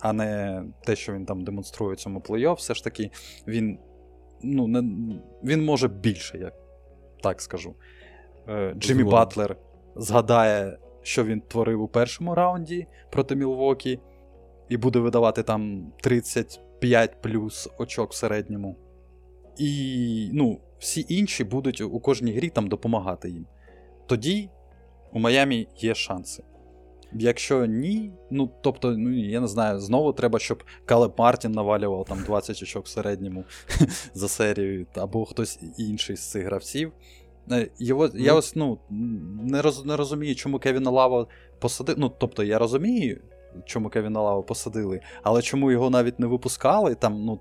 а не те, що він там демонструє цьому плей-офф, все ж таки він, ну, не, він може більше, як так скажу. Е, Джиммі Згоден. Батлер згадає, що він творив у першому раунді проти Мілвокі, і буде видавати там 35 плюс очок в середньому. І ну, всі інші будуть у кожній грі там допомагати їм. Тоді у Майамі є шанси. Якщо ні, ну тобто, ну я не знаю, знову треба, щоб Калеб Мартін навалював там 20 очок в середньому за серію, або хтось інший з цих гравців. Е, Його, я Ну. ось ну, не, роз, не розумію, чому Кевіна Лава посадили. Ну, тобто, я розумію, чому Кевіна Лава посадили, але чому його навіть не випускали, там, ну,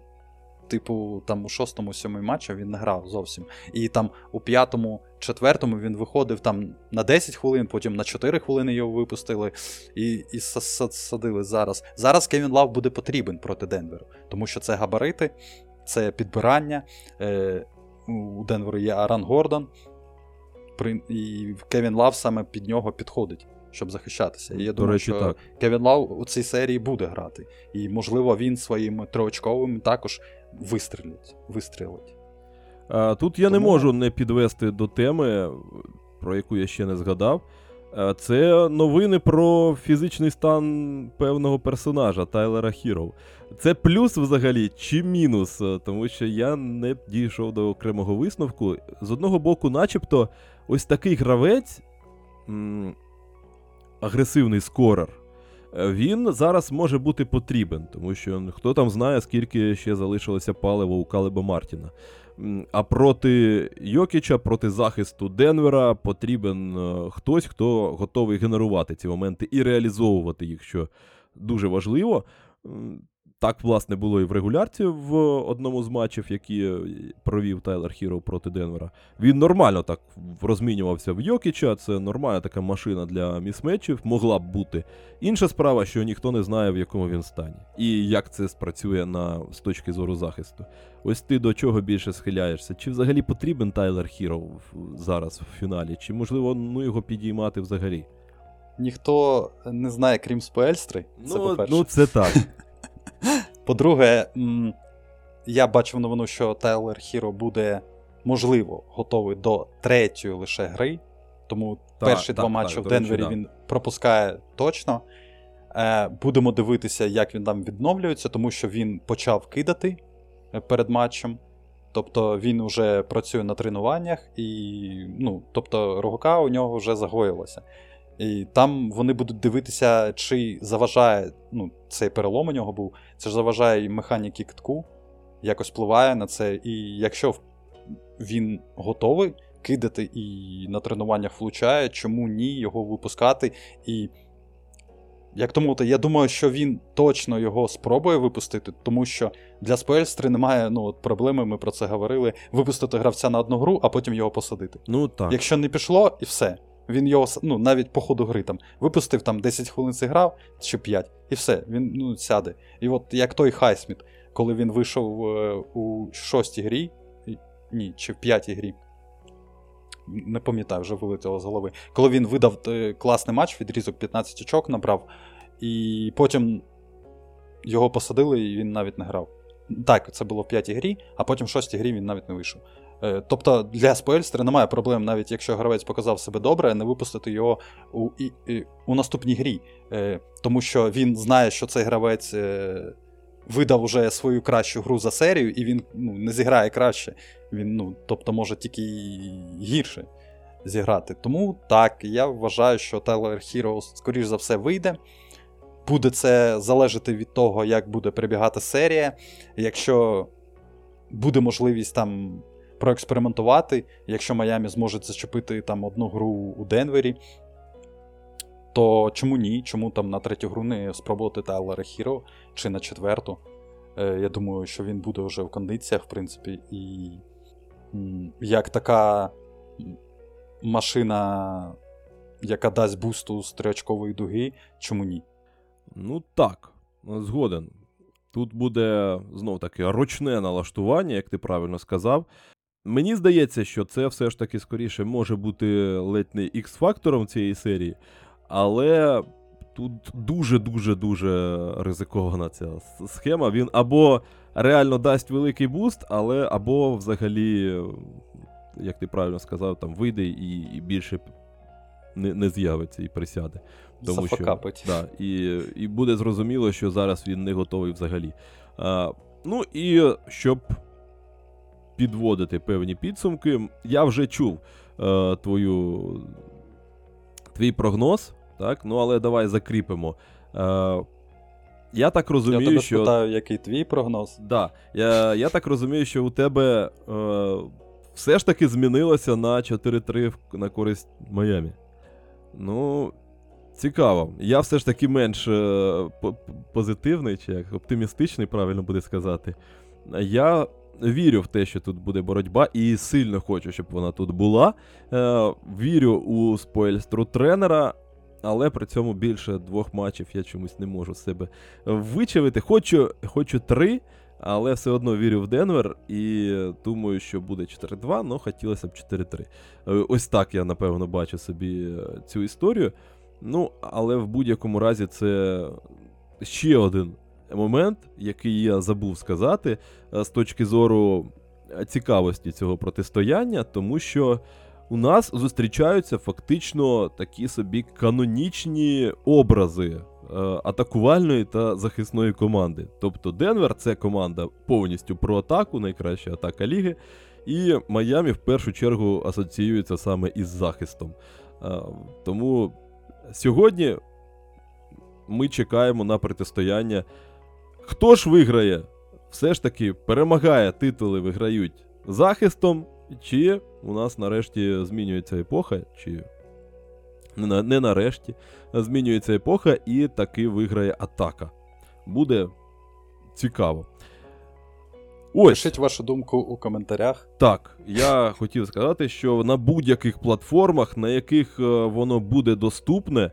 типу, там у шостому, сьомому матчі він не грав зовсім. І там у п'ятому, четвертому він виходив там на 10 хвилин, потім на 4 хвилини його випустили і, і са- са- садили зараз. Зараз Кевін Лав буде потрібен проти Денверу, тому що це габарити, це підбирання. Е, у Денверу є Аран Гордон, і Кевін Лав саме під нього підходить, щоб захищатися. І я думаю, речі, що так. Кевін Лав у цій серії буде грати. І, можливо, він своїм триочковим також вистрілить. вистрілить. А, тут я не можу не підвести до теми, про яку я ще не згадав. А, Це новини про фізичний стан певного персонажа Тайлера Хіров. Це плюс взагалі чи мінус, тому що я не дійшов до окремого висновку. З одного боку, начебто, ось такий гравець, м, агресивний скорер, він зараз може бути потрібен, тому що хто там знає, скільки ще залишилося палива у Калеба Мартіна. А проти Йокіча, проти захисту Денвера потрібен е, хтось, хто готовий генерувати ці моменти і реалізовувати їх, що дуже важливо. Так, власне, було і в регулярці в одному з матчів, які провів Тайлер Хіро проти Денвера. Він нормально так розмінювався в Йокіча. Це нормальна така машина для місметчів, могла б бути. Інша справа, що ніхто не знає, в якому він стані, і як це спрацює на, з точки зору захисту. Ось ти до чого більше схиляєшся? Чи взагалі потрібен Тайлер Хіро зараз в фіналі? Чи можливо ну, його підіймати взагалі? Ніхто не знає, крім Спельстри. Це ну, по-перше. ну, це так. По-друге, я бачив новину, що Тайлер Хіро буде, можливо, готовий до третьої лише гри. Тому Так, перші так, два матчі в речі, Денвері да. він пропускає точно. Е, будемо дивитися, як він там відновлюється, тому що він почав кидати е, перед матчем. Тобто він вже працює на тренуваннях, і ну, тобто рука у нього вже загоїлася. І там вони будуть дивитися, чи заважає, ну, цей перелом у нього був, це ж заважає і механіки китку, якось впливає на це. І якщо він готовий кидати і на тренуваннях влучає, чому ні його випускати? І як то я думаю, що він точно його спробує випустити, тому що для Спельстри немає ну, от проблеми, ми про це говорили, випустити гравця на одну гру, а потім його посадити. Ну так. Якщо не пішло, і все. Він його ну, навіть по ходу гри там випустив там 10 хвилин зіграв чи 5, і все, він ну, сяде. І от як той Хайсміт, коли він вийшов е, у шостій грі, ні, чи в п'ятій грі. Не пам'ятаю, вже вилетіло з голови. Коли він видав е, класний матч, відрізок 15 очок набрав, і потім його посадили, і він навіть не грав. Так, це було в п'ятій грі, а потім в шостій грі він навіть не вийшов. Е, Тобто для Споельстера немає проблем, навіть якщо гравець показав себе добре, не випустити його у, і, і, у наступній грі. Е, Тому що він знає, що цей гравець е, видав уже свою кращу гру за серію, і він ну, не зіграє краще. Він, ну, тобто, може тільки гірше зіграти. Тому так, я вважаю, що Тайлер Хіро, скоріш за все, вийде. Буде це залежати від того, як буде перебігати серія. Якщо буде можливість там проекспериментувати, якщо Майамі зможе зачепити там одну гру у Денвері, то чому ні? Чому там на третю гру не спробувати Тайлера Хіро чи на четверту? Е, я думаю, що він буде вже в кондиціях, в принципі, і як така машина, яка дасть бусту з триочкової дуги, чому ні? Ну так, згоден. Тут буде знов таки ручне налаштування, як ти правильно сказав. Мені здається, що це все ж таки скоріше може бути ледь не X-фактором цієї серії, але тут дуже-дуже дуже ризикована ця схема. Він або реально дасть великий буст, але або взагалі, як ти правильно сказав, там вийде і, і більше не, не з'явиться і присяде. Тому що, да, і, і буде зрозуміло, що зараз він не готовий взагалі. А, ну і щоб підводити певні підсумки, я вже чув е, твою, твій прогноз, так? Ну, але давай закріпимо. Е, я так Я розумію, тебе що. спитаю, який твій прогноз? Да, я, я так розумію, що у тебе е, все ж таки змінилося на 4-3 на користь Майамі. Ну, цікаво. Я все ж таки менш е, позитивний, чи як оптимістичний, правильно буде сказати. Я вірю в те, що тут буде боротьба, і сильно хочу, щоб вона тут була. Е, вірю у спойльстру тренера. Але при цьому більше двох матчів я чомусь не можу себе вичавити. Хочу, хочу три, але все одно вірю в Денвер і думаю, що буде 4-2, але хотілося б 4-3. Е, Ось так я, напевно, бачу собі е, цю історію. Ну, але в будь-якому разі це ще один момент, який я забув сказати е, з точки зору е, цікавості цього протистояння, тому що у нас зустрічаються фактично такі собі канонічні образи е, атакувальної та захисної команди. Тобто Денвер це команда повністю про атаку, найкраща атака ліги. І Майамі в першу чергу асоціюється саме із захистом. Тому сьогодні ми чекаємо на протистояння. Хто ж виграє? Все ж таки перемагає титули, виграють захистом, чи у нас нарешті змінюється епоха, чи не, на- не нарешті змінюється епоха, і таки виграє атака. Буде цікаво. Ось. Пишіть вашу думку у коментарях. Так, я хотів сказати, що на будь-яких платформах, на яких е, воно буде доступне,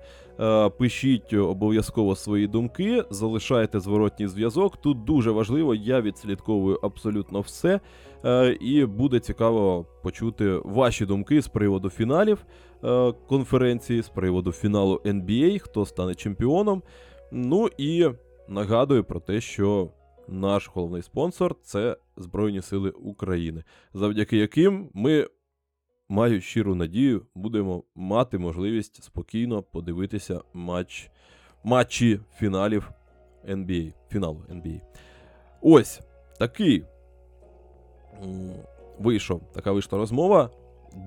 пишіть обов'язково свої думки, залишайте зворотній зв'язок. Тут дуже важливо, я відслідковую абсолютно все. е, І буде цікаво почути ваші думки з приводу фіналів е, конференції, з приводу фіналу NBA, хто стане чемпіоном. Ну і нагадую про те, що наш головний спонсор це Збройні Сили України, завдяки яким ми, маю щиру надію, будемо мати можливість спокійно подивитися матч, матчі фіналів NBA, фіналу NBA. Ось такий вийшов, така вийшла розмова.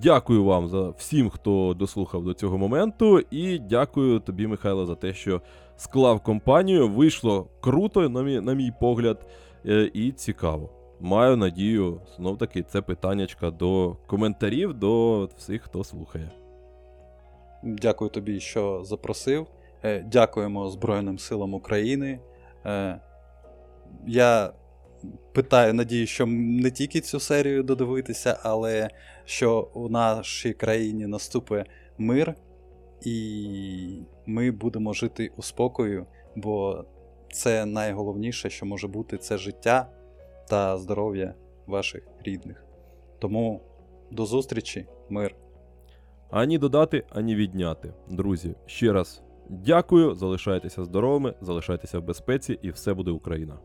Дякую вам за всім, хто дослухав до цього моменту, і дякую тобі, Михайло, за те, що склав компанію. Вийшло круто, на мій, на мій погляд, е, і цікаво. Маю надію, знов таки, це питаннячка до коментарів, до всіх, хто слухає. Дякую тобі, що запросив. Е, Дякуємо Збройним силам України. Е, Я питаю, надію, що не тільки цю серію додивитися, але що у нашій країні наступить мир, і ми будемо жити у спокою, бо це найголовніше, що може бути, це життя та здоров'я ваших рідних. Тому до зустрічі, мир! Ані додати, ані відняти. Друзі, ще раз дякую, залишайтеся здоровими, залишайтеся в безпеці, і все буде Україна.